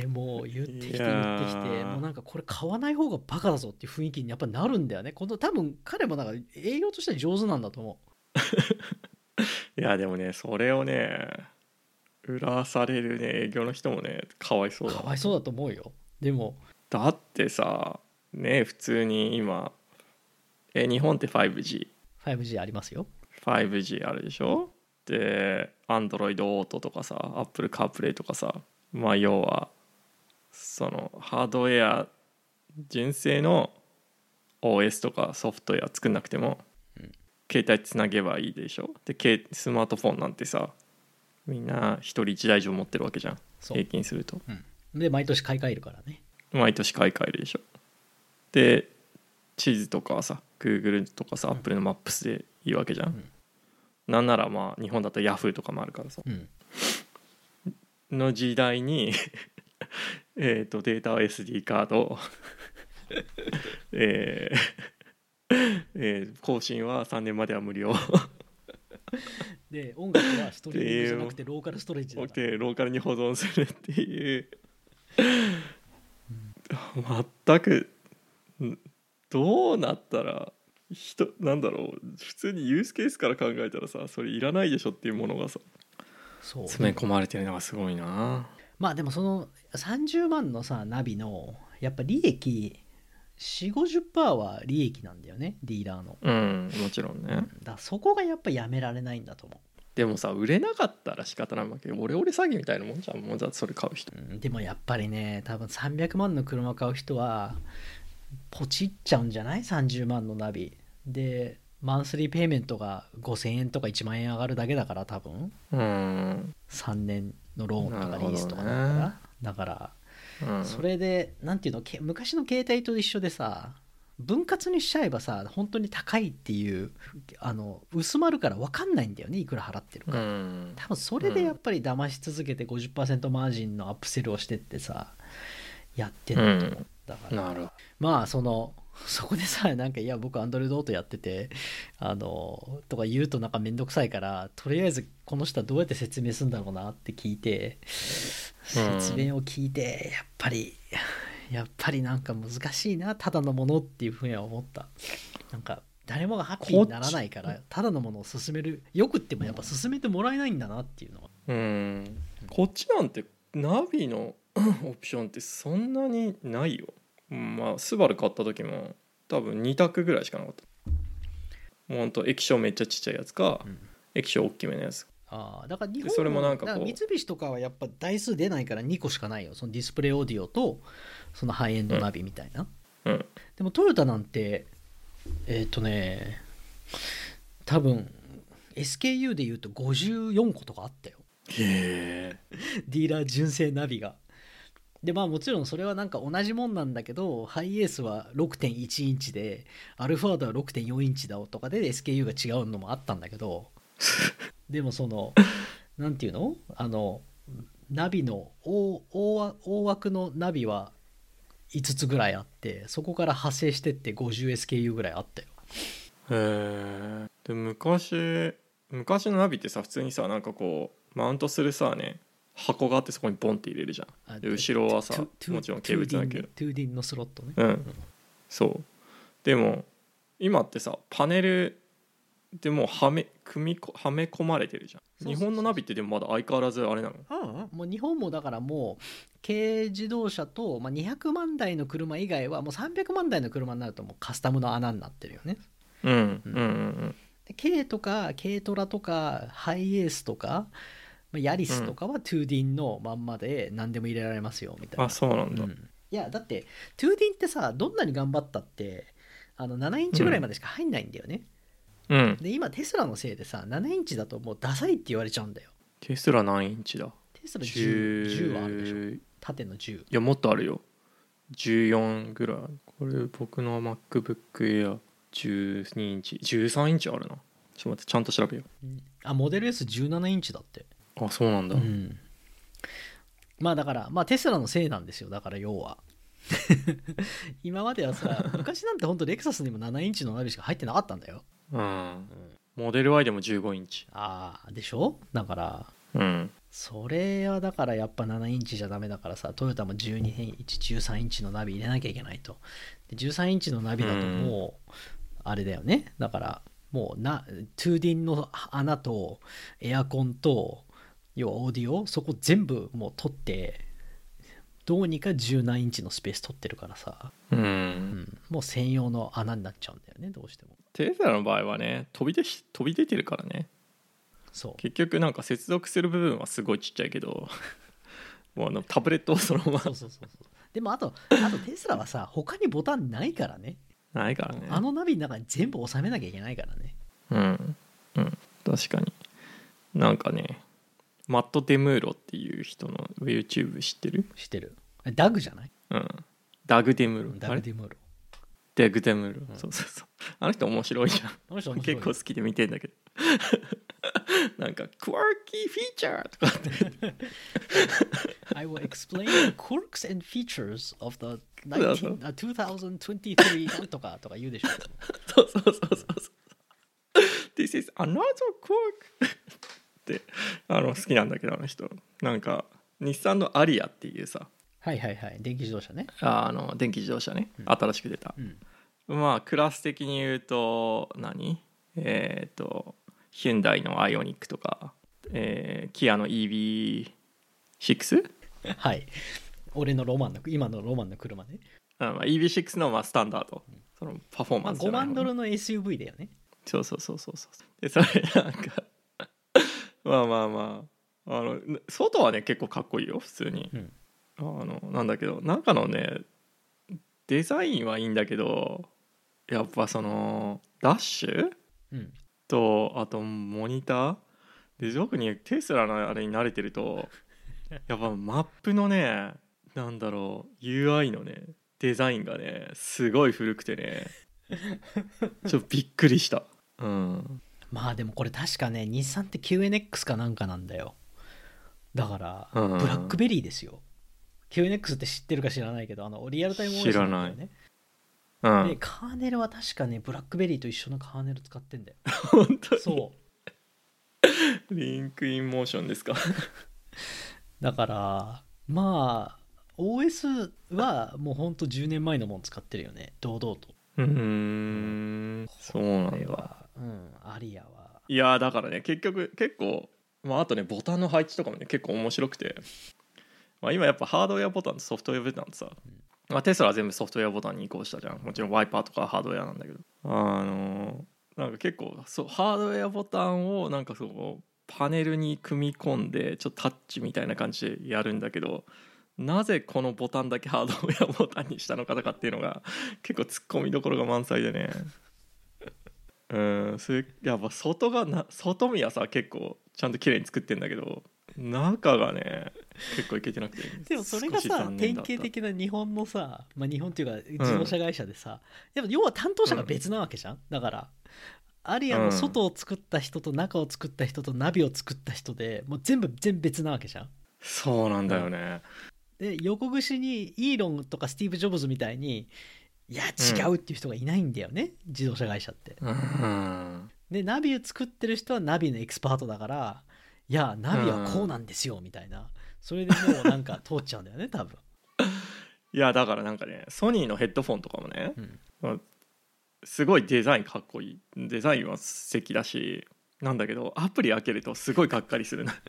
でもう言ってきてい言ってきてもうなんかこれ買わない方がバカだぞっていう雰囲気にやっぱなるんだよね。この多分彼もなんか営業としては上手なんだと思う。いやでもねそれをね売らされるね営業の人もねかわいそうだ。かわいそうだと思うよ。でも。だってさね普通に今え日本って 5G5G 5G ありますよ。あるでしょ？で Android Auto とかさ Apple CarPlay とかさまあ要はそのハードウェア純正の OS とかソフトウェア作んなくても、うん携帯つなげばいいでしょ？でけスマートフォンなんてさみんな1人1台以上持ってるわけじゃん。平均すると。で毎年買い替えるからね。毎年買い替えるでしょ？で地図とかはさ Google とかさうん。Apple のマップスでいいわけじゃん、うん。なんならまあ日本だと Yahoo とかもあるからさ。うん。の時代に えーとデータは SD カード。えー えー更新は3年までは無料。で音楽はストリーミングじゃなくてローカルストレージでローカルに保存するっていう。全くんどうなったら人なんだろう。普通にユースケースから考えたらさそれいらないでしょっていうものがさ。そう。詰め込まれてるのがすごいな。まあでもその30万のさナビのやっぱ利益450%は利益なんだよねディーラーの、うんもちろんね、だそこがやっぱやめられないんだと思でもさ売れなかったら仕方ないわけよ。俺俺詐欺みたいなもんじゃんもうだってそれ買う人。う、うんでもやっぱりね多分300万の車買う人はポチっちゃうんじゃない？30万のナビ。でマンスリーペイメントが5000円とか1万円上がるだけだから多分。うん、3年のローンとかリースとかだから、だからうん、それでなんていうのけ昔の携帯と一緒でさ分割にしちゃえばさ本当に高いっていうあの薄まるから分かんないんだよねいくら払ってるうか、ん。多分それでやっぱり騙し続けて50%マージンのアップセルをしてってさやってんだと思う、だから。なるほまあそのそこでさなんかいや僕アンドロイドオートやっててあのとか言うとなんかめんどくさいからとりあえずこの人はどうやって説明するんだろうなって聞いてうん説明を聞いてやっぱりやっぱりなんか難しいなただのものっていうふうには思った。なんか誰もがハッピーにならないからただのものを進めるよくってもやっぱ進めてもらえないんだなっていうのは。どうん。こっちなんてナビの オプションってそんなにないようんまあスバル買った時も多分2択ぐらいしかなかった。もうほんと液晶めっちゃちっちゃいやつか、うん。液晶大きめのやつ。ああだから日本でそれもなんかこう三菱とかはやっぱ台数出ないから2個しかないよ。そのディスプレイオーディオとそのハイエンドナビみたいな、うん。でもトヨタなんてえっ、とね多分 SKU でいうと54個とかあったよ。へえディーラー純正ナビがでまあもちろんそれはなんか同じもんなんだけどハイエースは6.1インチでアルファードは6.4インチだとかで SKU が違うのもあったんだけど でもそのなんていうの？あのナビの大大枠のナビは5つぐらいあってそこから派生してって 50SKU ぐらいあったよ。へえで昔昔のナビってさ普通にさなんかこうマウントするさね箱があってそこにボンって入れるじゃん。あで後ろはさもちろん軽物だけどトゥーディンのスロットね。うん。そう。でも今ってさパネルでもうはめ組みこはめ込まれてるじゃん。日本のナビってでもまだ相変わらずあれなの？うんうんもう日本もだからもう軽自動車と、まあ、200万台の車以外はもう300万台の車になるともうカスタムの穴になってるよね。うんうんうん。で軽とか軽トラとかハイエースとかまあヤリスとかは2 DIN のまんまで何でも入れられますよみたいな。あそうなんだ、うん。いやだって2 DIN ってさどんなに頑張ったってあの7インチぐらいまでしか入んないんだよね、うん、で今テスラのせいでさ7インチだともうダサいって言われちゃうんだよ。テスラ何インチだ？テスラ 10, 10はあるでしょ。10い縦の10やもっとあるよ。14ぐらい。これ僕の MacBook Air12 インチ。13インチあるな。ちょっと待ってちゃんと調べよあモデル S17 インチだって。うあそうなんだ、うん。まあだからまあテスラのせいなんですよ。だから要は。今まではさ 昔なんてほんとレクサスにも7インチのナビしか入ってなかったんだよ、うん、モデル Y でも15インチ。ああでしょ？だから。うん。それはだからやっぱ7インチじゃダメだからさトヨタも12インチ13インチのナビ入れなきゃいけないと。で13インチのナビだともうあれだよね。だからもうな2 DIN の穴とエアコンと要はオーディオそこ全部もう取ってどうにか17インチのスペース取ってるからさ、うん、うん、もう専用の穴になっちゃうんだよねどうしても。テスラの場合はね飛び出し飛び出てるからね。そう。結局なんか接続する部分はすごいちっちゃいけど もうあのタブレットをそのまま。そうそうそうそう。でもあとあとテスラはさ他にボタンないからね。ないからね。あのナビの中に全部収めなきゃいけないからね。うん。うん。確かに。なんかねマット・デムーロっていう人の YouTube 知ってる？知ってる。ダグじゃない？うん。ダグ・デムーロ。ダグディムーロ。ダグ・デムーロ、うん。そうそうそう。あの人面白いじゃん。あの人面白い結構好きで見てんだけど。なんか「クワーキーフィーチャー」とか。って I will explain the quirks and features of the そうそう。19 uh, 2023なんとかとか言うでしょ。そうそうそうそうそう。This is another quirk ってあの好きなんだけどあの人。なんか日産のアリアっていうさ。はいはいはい。電気自動車ね。あの電気自動車ね、うん。新しく出た。うん。まあクラス的に言うと何？えっ、とヒュンダイのアイオニックとか、えーキアの EV6? はい。俺のロマンの今のロマンの車ね。あまあ EV6 のまあスタンダード。そのパフォーまあ5マンスじゃない方ね。万ドルの SUV だよね。そうそうそうそうそう。でそれなんかまあまあまあ。あの外はね結構かっこいいよ普通に、うん。あのなんだけど中のねデザインはいいんだけどやっぱそのダッシュ？うん。とあとモニター？で特にテスラのあれに慣れてると やっぱマップのねなんだろう UI のねデザインがねすごい古くてね。ちょっとびっくりした。うんまあでもこれ確かね日産って QNX かなんかなんだよ。だからブうんラックベリーですよ。QNX って知ってるか知らないけどあのリアルタイム OS 知らないんだよね。うん。でカーネルは確かねブラックベリーと一緒のカーネル使ってんだよ。本当に？そう。リンクインモーションですか？だからまあ OS はもうほんと10年前のもん使ってるよね。堂々と。うーん。そうなんだ。はうんアリアはいやーだからね結局結構まああとねボタンの配置とかもね結構面白くて、まあ、今やっぱハードウェアボタンとソフトウェアボタンってさ、まあ、テスラは全部ソフトウェアボタンに移行したじゃん。もちろんワイパーとかはハードウェアなんだけど。あのーなんか結構そうハードウェアボタンをなんかそうパネルに組み込んでちょっとタッチみたいな感じでやるんだけどなぜこのボタンだけハードウェアボタンにしたのかとかっていうのが結構ツッコミどころが満載でねうんそれやっぱ外がな外見はさ結構ちゃんと綺麗に作ってんだけど中がね結構いけてなくてでもそれがさ典型的な日本のさ、まあ、日本っていうか自動車会社でさ、やっぱ要は担当者が別なわけじゃん、だからアリアの外を作った人と中を作った人とナビを作った人でもう全部全部別なわけじゃん。そうなんだよね、で横串にイーロンとかスティーブ・ジョブズみたいにいや違うっていう人がいないんだよね、自動車会社って。うん。でナビを作ってる人はナビのエキスパートだからいやナビはこうなんですよみたいな、それでもうなんか通っちゃうんだよね 多分、いやだからなんかねソニーのヘッドフォンとかもねうん、すごいデザインかっこいい。デザインは素敵だしなんだけどアプリ開けるとすごいがっかりするな。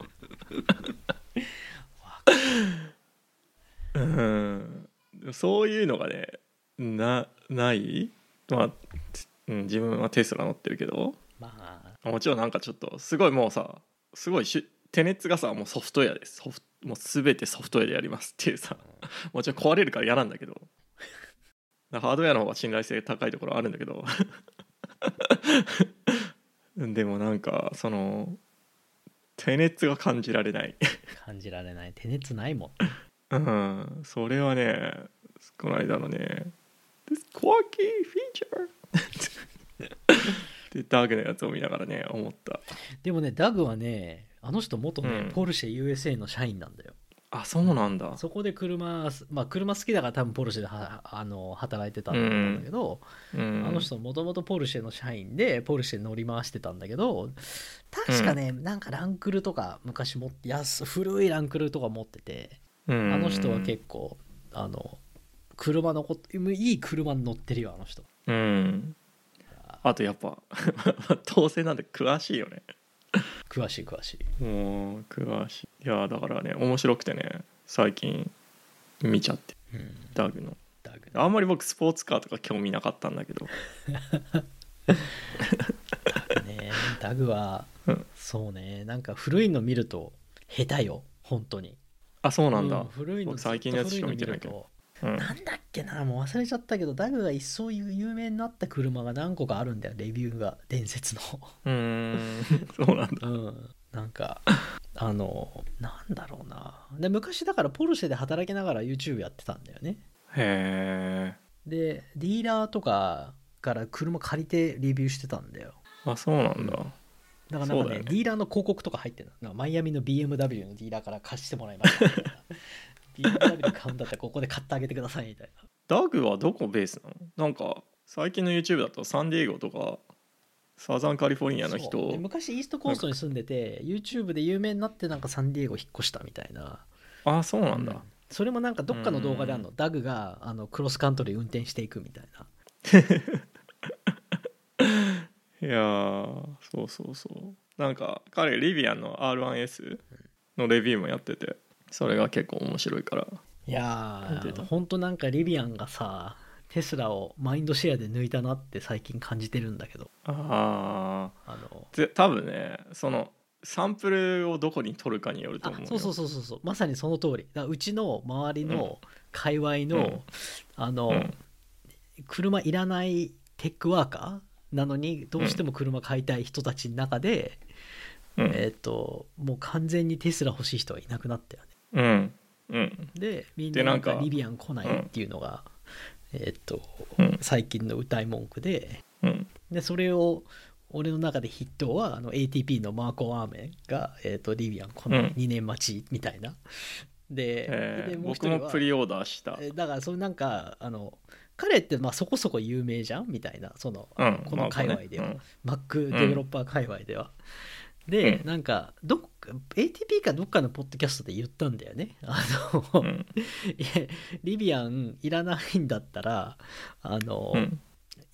うん。そういうのがねなない？まあ、うん、自分はテスラ乗ってるけど。まあ。もちろんなんかちょっとすごいもうさすごいしテネッツがさもうソフトウェアです。ソフもう全てソフトウェアでやります。っていうさ。もちろん壊れるから嫌なんだけど。ハードウェアの方が信頼性高いところあるんだけど。でもなんかそのテネッツが感じられない。感じられない。手熱ないもん。うん。それはねこの間のね「This quirky feature 」でダーグのやつを見ながらね思った。でもねダグはねあの人元ね、うん。ポルシェ USA の社員なんだよ。あそうなんだ。そこで車まあ車好きだから多分ポルシェではあの働いてたんだと思うんだけど、うん。あの人もともとポルシェの社員でポルシェ乗り回してたんだけど確かね、なんかランクルとか昔持って安古いランクルとか持っててうん。あの人は結構あの車のこいい車に乗ってるよあの人。うん。あとやっぱ 当選なんで詳しいよね。詳しい詳しい。もう詳しい。いやだからね面白くてね最近見ちゃって。うんダグの。ダグあんまり僕スポーツカーとか興味なかったんだけど。ねダグは、うんそうねなんか古いの見ると下手よ本当に。あそうなんだ、う古いの僕最近のやつしか見てないけどうん。なんだっけなもう忘れちゃったけどダグが一層有名になった車が何個かあるんだよレビューが伝説の。うーん。そうなんだ。うん。なんかあのなんだろうな。で昔だからポルシェで働きながら YouTube やってたんだよね。へえでディーラーとかから車借りてレビューしてたんだよ。あそうなんだ、だからなんかねね。ディーラーの広告とか入ってるマイアミの BMW のディーラーから貸してもらいました BMW 買うんだったらここで買ってあげてくださいみたいな。ダグはどこベースなの？なんか最近の YouTube だとサンディエゴとかサザンカリフォルニアの人。昔イーストコーストに住んでて YouTube で有名になってなんかサンディエゴ引っ越したみたいな。あそうなんだ、うん。それもなんかどっかの動画であるの。ダグがあのクロスカントリー運転していくみたいな。いやーそうそうそう。なんか彼リビアンの R1S のレビューもやっててそれが結構面白いから。いやーほんとなんかリビアンがさテスラをマインドシェアで抜いたなって最近感じてるんだけど。ああの多分ねそのサンプルをどこに取るかによるとあ思うよ。そうそうそうそうそう。まさにその通り。だうちの周りの界隈の、うん。あの、うん。車いらないテックワーカーなのにどうしても車買いたい人たちの中で、うん。えっ、ともう完全にテスラ欲しい人はいなくなったよねうん。うん。でみんでなななんかリビアン来ないっていうのが、えっ、と、うん。最近の歌い文句で。うん。でそれを俺の中で筆頭はあの ATP のマーコ・アーメンが、えー、とリビアンこのうん。2年待ちみたいな、でえー。でも僕もプリオーダーした。えだからそれなんかあの彼ってまあそこそこ有名じゃんみたいな。その、うん。この界隈では、まあね。Mac デベロッパー界隈では、で、うん。なんかどっか ATP かどっかのポッドキャストで言ったんだよね。あの、うん。いやリビアンいらないんだったらあの、うん。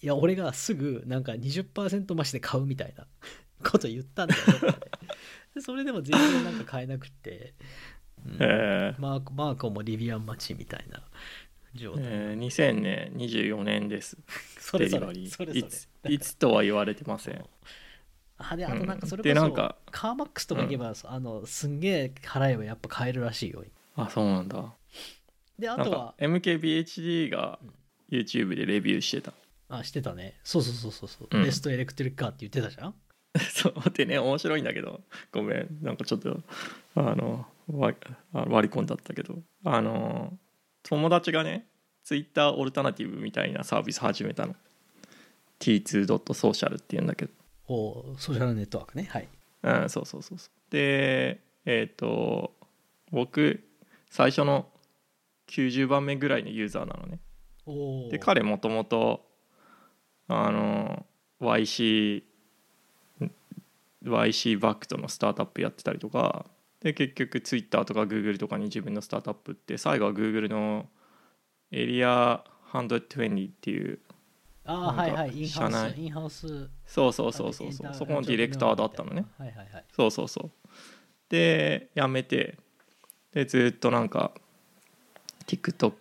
いや俺がすぐなんか20%増しで買うみたいな こと言ったんだよそれでも全然なんか買えなくって、うん。え。ーマーコマーコもリビアン待ちみたいな状態、えー、2024年です。それそれそれそれ。いついつとは言われてませんあであとなんかそれでこそ、なんか。カーマックスとか行けば、あのすんげえ払えばやっぱ買えるらしいよあそうなんだ。であとは。MKBHD が YouTube でレビューしてた。あしてたね。そうそうそうそうそう、うん。ベストエレクトリックカーって言ってたじゃん？そうでね。面白いんだけど。ごめん。なんかちょっとあの割り込んだったけど。あの友達がね Twitter オルタナティブみたいなサービス始めたの。T2.social っていうんだけどおソーシャルネットワークね。はい。うんそうそうそうそう。でえっ、と僕最初の90番目ぐらいのユーザーなのね。おで彼もともとあの YC YC バックとのスタートアップやってたりとかで結局 Twitter とか Google とかに自分のスタートアップって最後は Google のエリア120っていうあはいはいインハウスインハウス。そうそうそうそうそう。そこのディレクターだったのね。はいはいはい。そうそうそう。で辞めて。でずっとなんか TikTok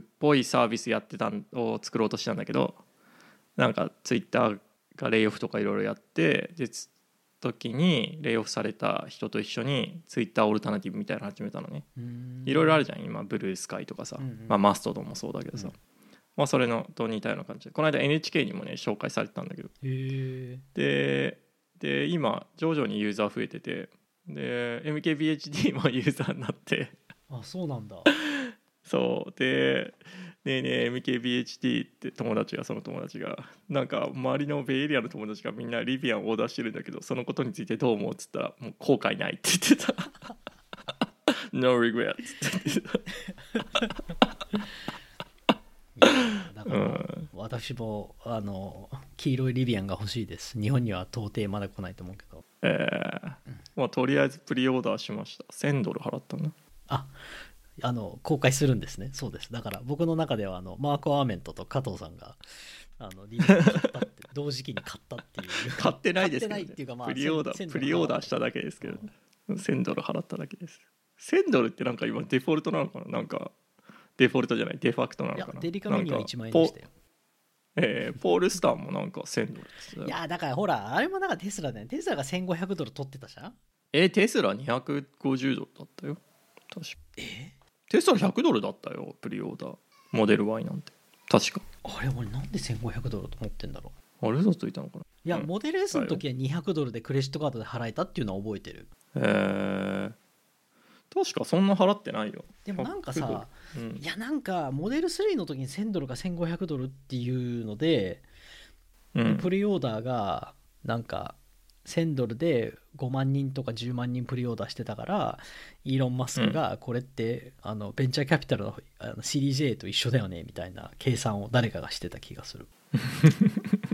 っぽいサービスやってたんを作ろうとしたんだけどなんか Twitter がレイオフとかいろいろやってでつ時にレイオフされた人と一緒に Twitter オルタナティブみたいなの始めたのね。いろいろあるじゃん。今ブルースカイとかさ、うんうん。まあ、マストドンもそうだけどさ、うんまあそれのと似たような感じで。この間 NHK にもね紹介されてたんだけど。でで今徐々にユーザー増えてて。で MKBHD もユーザーになって。あそうなんだ。そう。でねえねえ MKBHD って友達がその友達がなんか周りのベイエリアの友達がみんなリビアンをオーダーしてるんだけどそのことについてどう思うっつったらもう後悔ないって言ってた。No regrets って言ってただから、うん私もあの黄色いリビアンが欲しいです。日本には到底まだ来ないと思うけど。えーまあとりあえずプリオーダーしました。1000ドル払ったなああの公開するんですね。そうです。だから僕の中ではあのマーコ・アーメントと加藤さんがあのリビアンを買ったって 同時期に買ったっていう。買ってないですけど、買ってないっていうかまあプリオーダ1000ープリオーダーしただけですけど1000ドル払っただけです。1000ドルってなんか今デフォルトなのかな？なんかデフォルトじゃない？デファクトないのやかな？デリカメにはなんか1万円でしたよ。ポ,、えーポールスターもなんか1000ドル。ですいやだからほらあれもなんかテスラだよね。テスラが1500ドル取ってたじゃん。えーテスラ250ドルだったよ。確か。え？テスラ100ドルだったよプリオーダー。モデル Y なんて。確か。あれ俺なんで1500ドルと思ってんだろう。あれ嘘ついたのかな？いいや、うん。モデル S の時は200ドルでクレジットカードで払えたっていうのは覚えてる。えー、確かそんな払ってないよ。でもなんか100ドルさうん。いやなんかモデル3の時に1000ドルか1500ドルっていうので、うん。プリオーダーがなんか1000ドルで5万人とか10万人プリオーダーしてたからイーロン・マスクがこれって、あのベンチャーキャピタルのあのシリーズ A と一緒だよねみたいな計算を誰かがしてた気がする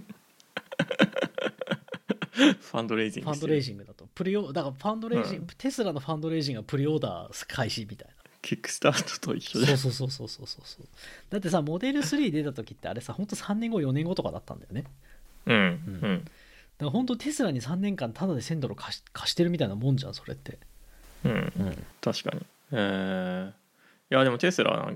ファンドレイジンファンドレイジングだと。プリオだからファンドレイジング、うん。テスラのファンドレイジングがプリオーダー開始みたいな。キックスタートと一緒でそうそうそうそうそうそうだってさモデル3出た時ってあれさ本当3年後4年後とかだったんだよね。うんううん。だから本当テスラに3年間タダで1000ドル貸し貸してるみたいなもんじゃんそれって。うんうん。確かに。えー、いやでもテスラ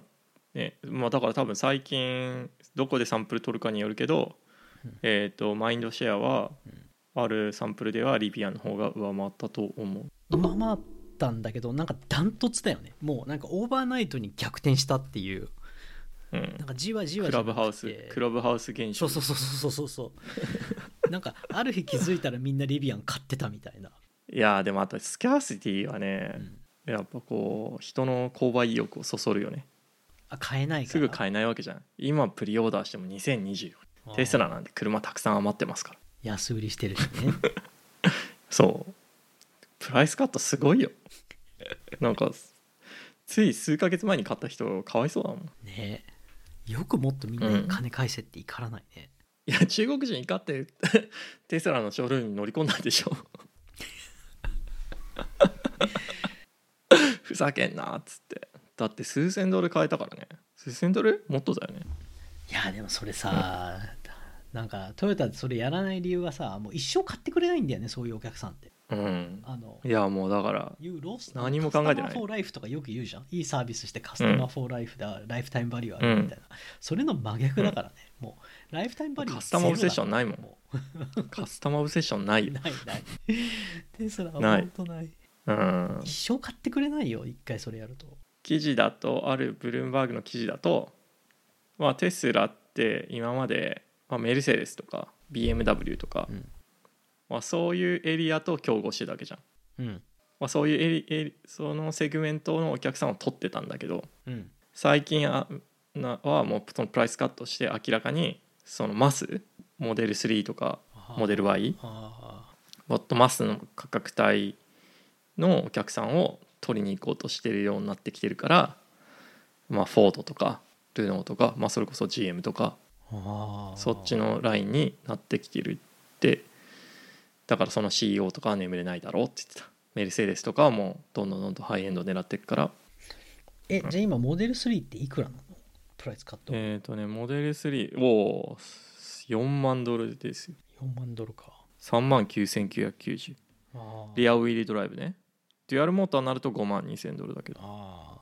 ねまあだから多分最近どこでサンプル取るかによるけど、うん。えっ、とマインドシェアはうんあるサンプルではリビアンの方が上回ったと思う。上回ったんだけどなんかダントツだよね。もうなんかオーバーナイトに逆転したっていう。うん。なんかじわじわクラブハウスクラブハウス現象。そうそうそうそうそうそうなんかある日気づいたらみんなリビアン買ってたみたいな、いやでもあとスキャーシティはうね、んやっぱこう人の購買意欲をそそるよねあ買えないからすぐ買えないわけじゃん今プリオーダーしても2020テスラなんて車たくさん余ってますから安売りしてるしね。そう。プライスカットすごいよ。なんかつい数ヶ月前に買った人かわいそうだもん。ね。よくもっとみんなうん。金返せって怒らないね、いや中国人怒って テスラのショールームに乗り込んだんでしょ。ふざけんなっつって。だって数千ドル買えたからね。数千ドル？もっとだよね。いやでもそれさ、なんかトヨタでそれやらない理由はさもう一生買ってくれないんだよねそういうお客さんって。うん。あのいやもうだから何も考えてない。カスタマーフォーライフとかよく言うじゃん。いいサービスしてカスタマーフォーライフだ、ライフタイムバリューあるみたいな、それの真逆だからね、もうライフタイムバリューカスタマーオブセッションないもん。もカスタマーオブセッションないうよ。ないない。テスラは本当ない。うん。一生買ってくれないよ一回それやると。記事だとあるブルームバーグの記事だと、まあ、テスラって今まで、まあ、メルセデスとか BMW とか、うん。まあ、そういうエリアと競合してたわけじゃん、うん。まあ、そういうエリエリそのセグメントのお客さんを取ってたんだけどうん。最近はもうそのプライスカットして明らかにそのマスモデル3とかモデル Y あもっとマスの価格帯のお客さんを取りに行こうとしてるようになってきてるから、まあ、フォードとかルノーとか、まあ、それこそ GM とかあそっちのラインになってきてるって。だからその CEO とかは眠れないだろうって言ってた。メルセデスとかはもうどんどんどんどんハイエンド狙っていくから。えじゃあ今モデル3っていくらなの？プライスカット、えっ、とねモデル3お4万ドルですよ。4万ドルか。3万9990あー。リアウィリードライブね。デュアルモーターになると5万2000ドルだけど。あ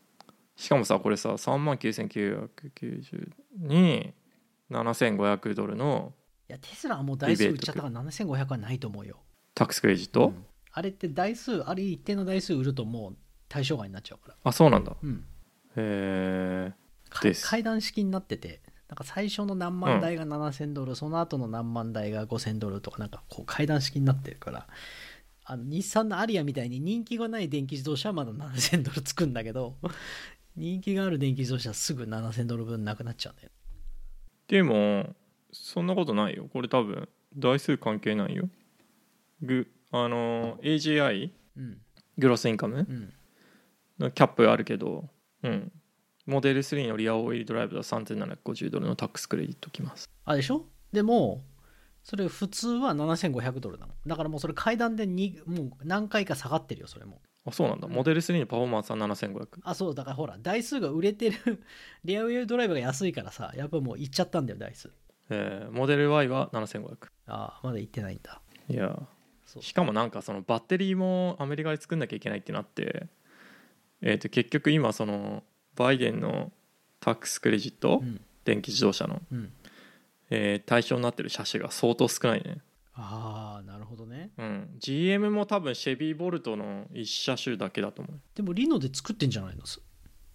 しかもさこれさ3万9990に7500ドルのーいやテスラはもう台数売っちゃったから7500はないと思うよ、タックスクレジット、うん。あれって台数あれ一定の台数売るともう対象外になっちゃうから。あそうなんだ。うん。へえ階段式になっててなんか最初の何万台が7000ドル、その後の何万台が5000ドルとかなんかこう階段式になってるからあの日産のアリアみたいに人気がない電気自動車はまだ7000ドルつくんだけど人気がある電気自動車はすぐ7000ドル分なくなっちゃうんだよでもそんなことないよ。これ多分台数関係ないよ。グあの AGI うん。グロスインカム？うん。のキャップあるけどうん。モデル3のリアオイルドライブは3750ドルのタックスクレジットきます。あでしょ？でもそれ普通は7500ドルなの。だからもうそれ階段でにもう何回か下がってるよそれもあそうなんだ。モデル3のパフォーマンスは7500あそうだからほら台数が売れてる リアウェイドライブが安いからさやっぱもういっちゃったんだよ台数。えーモデル Y は7500ああまだ行ってないんだ。いやしかもなんかそのバッテリーもアメリカで作んなきゃいけないってなって、えー、と結局今そのバイデンのタックスクレジット、うん。電気自動車の、うん。えー対象になってる車種が相当少ないね、ああなるほどね。うん、GM も多分シェビーボルトの1車種だけだと思う。でもリノで作ってんじゃないの？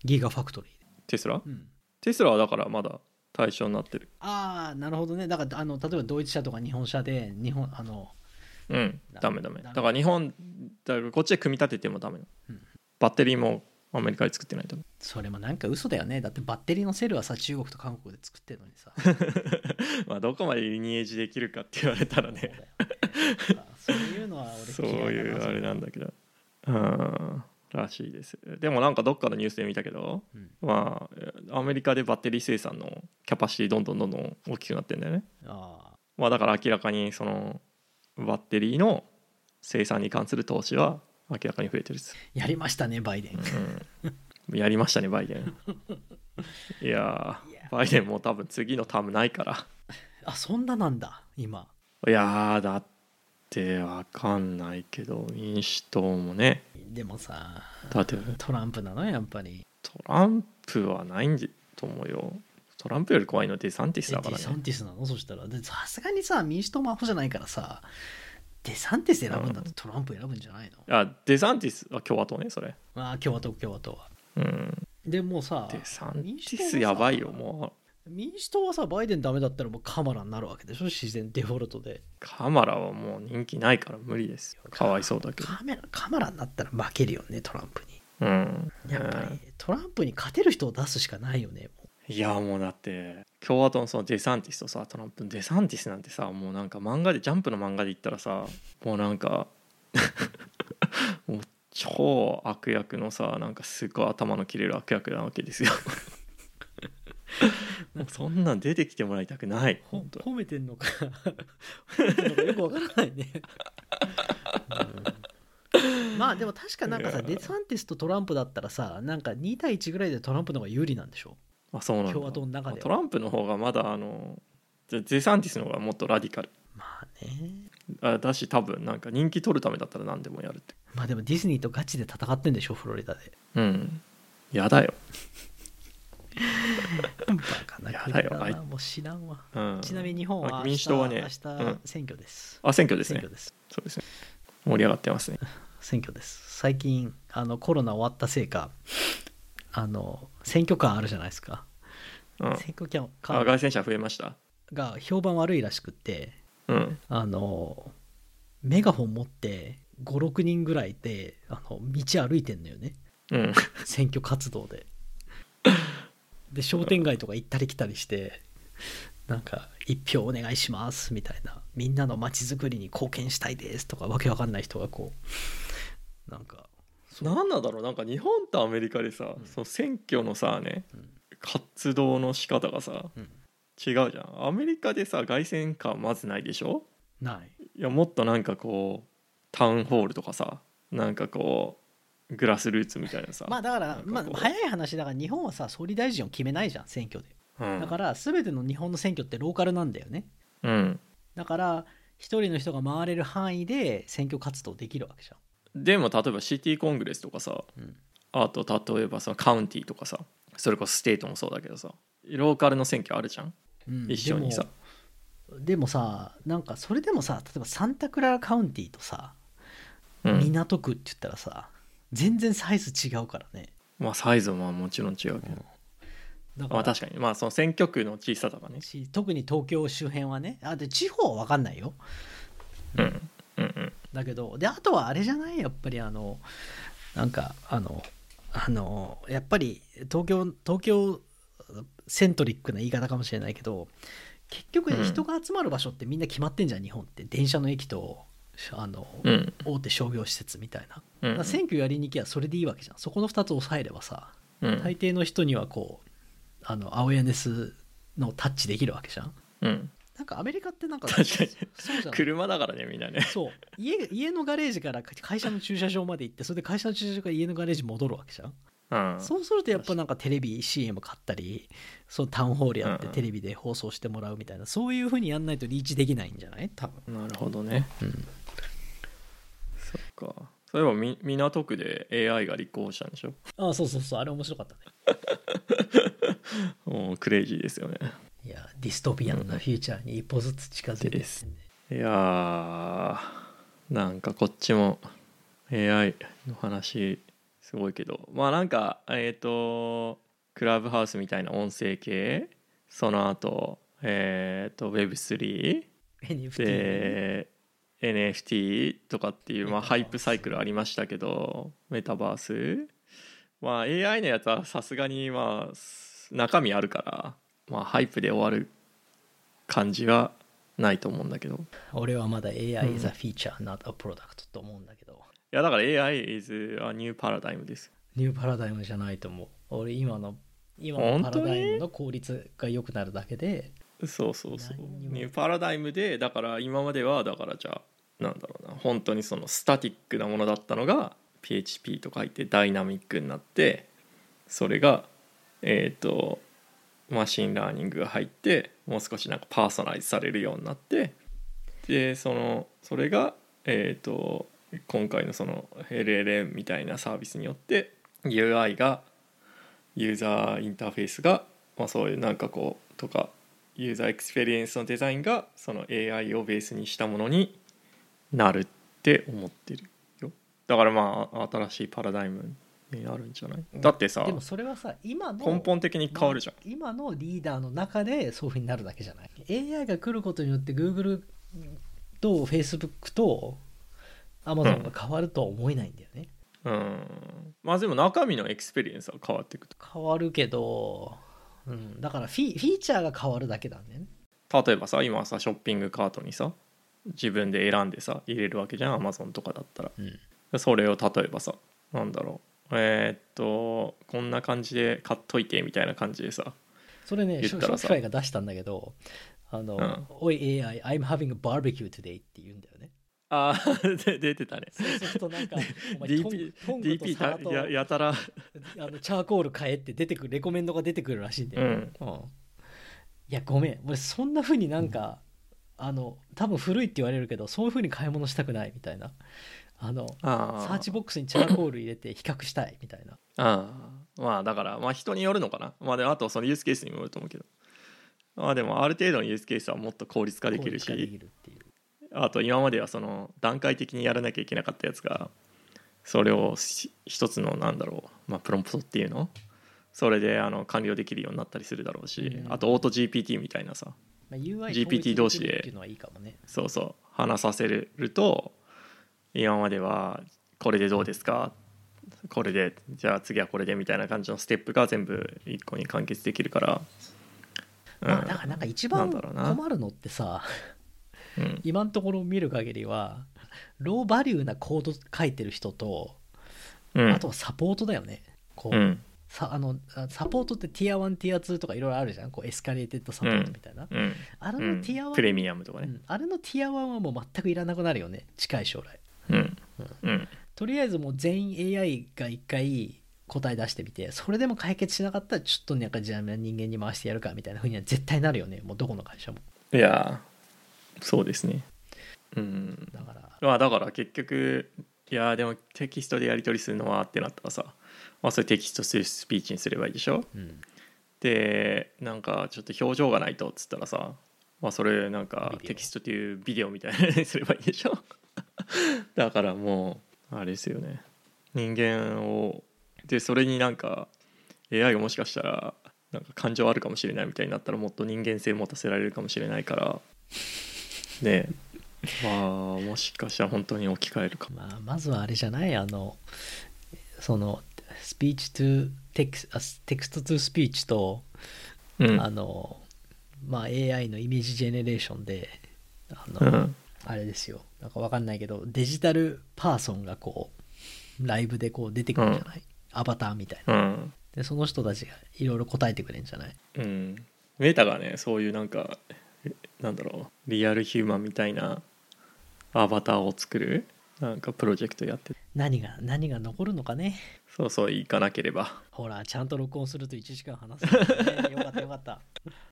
ギガファクトリーで。テスラ？うん。テスラはだからまだ対象になってる。ああなるほどね。だからあの例えばドイツ車とか日本車で日本あのうん。ダダメ。ダメだから日本だからこっちで組み立ててもダメ。うん。バッテリーもアメリカで作ってないと。それもなんか嘘だよね。だってバッテリーのセルはさ中国と韓国で作ってるのにさ。まあどこまでリニエージできるかって言われたらね。そういうのはそう俺嫌いうあれなんだだけどうん。らしいです。でもなんかどっかのニュースで見たけどうん。まあアメリカでバッテリー生産のキャパシティどんどんどんどん大きくなってんだよね。あ。まあだから明らかにそのバッテリーの生産に関する投資は明らかに増えてるです、ーやりましたねバイデン。うん、やりましたねバイデン。いやバイデンも多分次のタームないから。あそんななんだ今。いやーだってわかんないけど民主党もね。でもさだって。トランプなのやっぱり。トランプはないんじと思うよ。トランプより怖いのはデサンティスだからね。サンティスなの？そしたら。でさすがにさ民主党もアホじゃないからさデサンティス選ぶんだってトランプ選ぶんじゃないの、あデサンティスは共和党ねそれ。ああ共和党共和党は。うん。でもうさデサンテ民ィスやばいよもう。民主党はさバイデンダメだったらもうカマラになるわけでしょ？自然デフォルトで。カマラはもう人気ないから無理ですよ。かわいそうだけど。カメラカマラになったら負けるよねトランプに。うん。やっぱりトランプに勝てる人を出すしかないよねもいやもうだって共和党のそのデサンティスとさトランプのデサンティスなんてさもうなんか漫画でジャンプの漫画で言ったらさもうなんかもう超悪役のさなんかすごい頭の切れる悪役なわけですよ。もうそんなん出てきてもらいたくないうほ褒めてんのか。褒めてんのかよくわからないね、うん。まあでも確かなんかさデサンティスとトランプだったらさなんか2対1ぐらいでトランプの方が有利なんでしょ？あそうなんだ。共和党の中では。トランプの方がまだあのデデサンティスの方がもっとラディカル。まあね。あだし多分なんか人気取るためだったら何でもやるって。まあでもディズニーとガチで戦ってんでしょフロリダで。うん。やだよ、バカな国やだよ。あいもう知らんわ。うん、ちなみに日本はまあ明日民主党はね明日うん。選挙です、あ選挙ですね。選挙です。そうですね。盛り上がってますね。選挙です。最近あのコロナ終わったせいかあの選挙カーあるじゃないですか。うん。選挙キャンカーあ外戦者増えました？が評判悪いらしくってうん。あのメガホン持って56人ぐらいであの道歩いてんのよね。うん。選挙活動で。で商店街とか行ったり来たりしてなんか一票お願いしますみたいな。みんなの街づくりに貢献したいですとかわけわかんない人がこうなんか何なんだろうなんか日本とアメリカでさ、うん。その選挙のさねうん。活動の仕方がさうん。違うじゃん。アメリカでさ凱旋感まずないでしょ？ない。いやもっとなんかこう town hall とかさなんかこう grassroots みたいなさまあだからまあ早い話だから日本はさ総理大臣を決めないじゃん選挙で。うん。だから全ての日本の選挙ってローカルなんだよね。うん。だから一人の人が回れる範囲で選挙活動できるわけじゃでも例えば city congress とかさん、うん、あと例えばその county とかさそれこそ state もそうだけどさローカルの選挙あるじゃん？うん。一緒にさ。でもさなんかそれでもさ例えばサンタクララカウンティとさ、うん。港区って言ったらさ全然サイズ違うからね。まあサイズももちろん違うけど、だからまあ確かに。まあその選挙区の小ささがね。し特に東京周辺はね。あで地方は分かんないよ。うん。うんうんだけどであとはあれじゃない？やっぱりあのなんかあのあのやっぱり東京東京セントリックな言い方かもしれないけど結局うん。人が集まる場所ってみんな決まってんじゃん日本って。電車の駅とあの、うん。大手商業施設みたいな、だうん選挙やりに行きゃそれでいいわけじゃん。そこの2つ抑えればさうん。大抵の人にはこうあのアウェアネスのタッチできるわけじゃん。うんなんかアメリカってなんか確かに。そうじゃない？車だからねみんなね。そう。家家のガレージから会社の駐車場まで行ってそれで会社の駐車場から家のガレージ戻るわけじゃん、うん。そうするとやっぱなんかテレビ CM 買ったりそうタウンホールやってうん。うんテレビで放送してもらうみたいなそういうふうにやんないとリーチできないんじゃない？多分、なるほどね。うん、そっか。そういえばみ港区で AI が立候補したんでしょ？ああそうそうそう。あれ面白かったね。もうクレイジーですよねいやディストピアンなフューチャーに一歩ずつ近づいて。ってねです。いやーなんかこっちも AI の話すごいけど。まあなんかえっ、とクラブハウスみたいな音声系？その後えっ、と Web3 NFT で NFT とかっていう、まあ、ハイプサイクルありましたけどメタバース。まあ AI のやつはさすがにまあ中身あるからまあ hype で終わる感じはないと思うんだけど。い俺はまだ AI うん。is a feature not a product と思うんだけど。やだから AI is a new paradigm です。 new paradigm じゃないと思う。俺今の今のパラダイムの効率が良くなるだけで。そうそうそう。ニューパラダイムでだから今まではだからじゃあなんだろうな。本当にその static なものだったのが PHP と書いてダイナミックになってそれがえっ、とマシンラーニングが入ってもう少しなんかパーソナライズされるようになってでそのそれがえっ、と今回のその LLM みたいなサービスによって UI がユーザーインターフェースが、まあ、そういうなんかこうとかユーザーエクスペリエンスのデザインがその AI をベースにしたものになるって思ってるよ。だからまあ新しいパラダイムになるんじゃない？だってさでもそれはさ今の根本的に変わるじゃん。今のリーダーの中でそういうふうになるだけじゃない？AI が来ることによって Google と Facebook と Amazon が変わるとは思えないんだよね、うん。まあでも中身のエクスペリエンスは変わっていくと。変わるけど、うん、だからフィ、フィーチャーが変わるだけなんだよね。例えばさ今はさショッピングカートにさ自分で選んでさ入れるわけじゃん Amazon とかだったら。うん。それを例えばさなんだろうえーっとこんな感じで買っといてみたいな感じでさそれねショが出したんだけどあの、うん。おい AI I'm having a barbecue today って言うんだよね。あーで出てたね。そうするとなんかお前 DP, トンややたら。あのチャーコール変えって出てくるレコメンドが出てくるらしいんだよ、うん。うん。いやごめん。俺そんな風になんか、あの多分古いって言われるけどそういう風に買い物したくないみたいなあのあサーチボックスにチャーコール入れて比較したいみたいな。ああまあだからまあ人によるのかな。まあでもあとそのユースケースにもよると思うけど。まあでもある程度のユースケースはもっと効率化できるし。あと今まではその段階的にやらなきゃいけなかったやつがそれをし一つのなんだろう、まあ、プロンプトっていうの？それであの完了できるようになったりするだろうし、うん。あとオート GPT みたいなさ。まあ、UI GPT 同士で。そうそう。話させると今まではこれでどうですか？これでじゃあ次はこれでみたいな感じのステップが全部一個に完結できるから、まあだからなんか一番困るのってさうん。今のところ見る限りはローバリューなコード書いてる人と、うん。あとはサポートだよね。こう、うん。さあのあサポートってティア1ティア2とかいろいろあるじゃん。こうエスカレーテッドサポートみたいな、うん。あれうん。のティア1、プレミアムとかね。うん。あれのティア1はもう全くいらなくなるよね。近い将来うん。うんとりあえずもう全員 AI が一回答え出してみてそれでも解決しなかったらちょっとなんかじゃあ人間に回してやるかみたいな風には絶対なるよねもうどこの会社も。いやーそうですね。うん。だから。まあだから結局いやーでもテキストでやり取りするのはってなったらさ、まあ、それテキストススピーチにすればいいでしょ？うん。でなんかちょっと表情がないとっつったらさ、まあ、それなんかテキストっていうビデオみたいなのにすればいいでしょ？だからもうあれですよね。人間をでそれになんか AI がもしかしたらなんか感情あるかもしれないみたいになったらもっと人間性持たせられるかもしれないから。ね。まあもしかしたら本当に置き換えるかも。まあ、まずはあれじゃない？あのそのスピーチトゥテクスあテクストトゥスピーチと、うん。あのまあ AI のイメージジェネレーションであの、うん。あれですよなんかわかんないけどデジタルパーソンがこうライブでこう出てくるんじゃない、アバターみたいな。うん。でその人たちがいろいろ答えてくれるんじゃない？うん、メータがねそういうなんかえなんだろうリアルヒューマンみたいなアバターを作るなんかプロジェクトやって何が何が残るのかね？そうそう行かなければ。ほらちゃんと録音すると1時間話すね。よかったよかった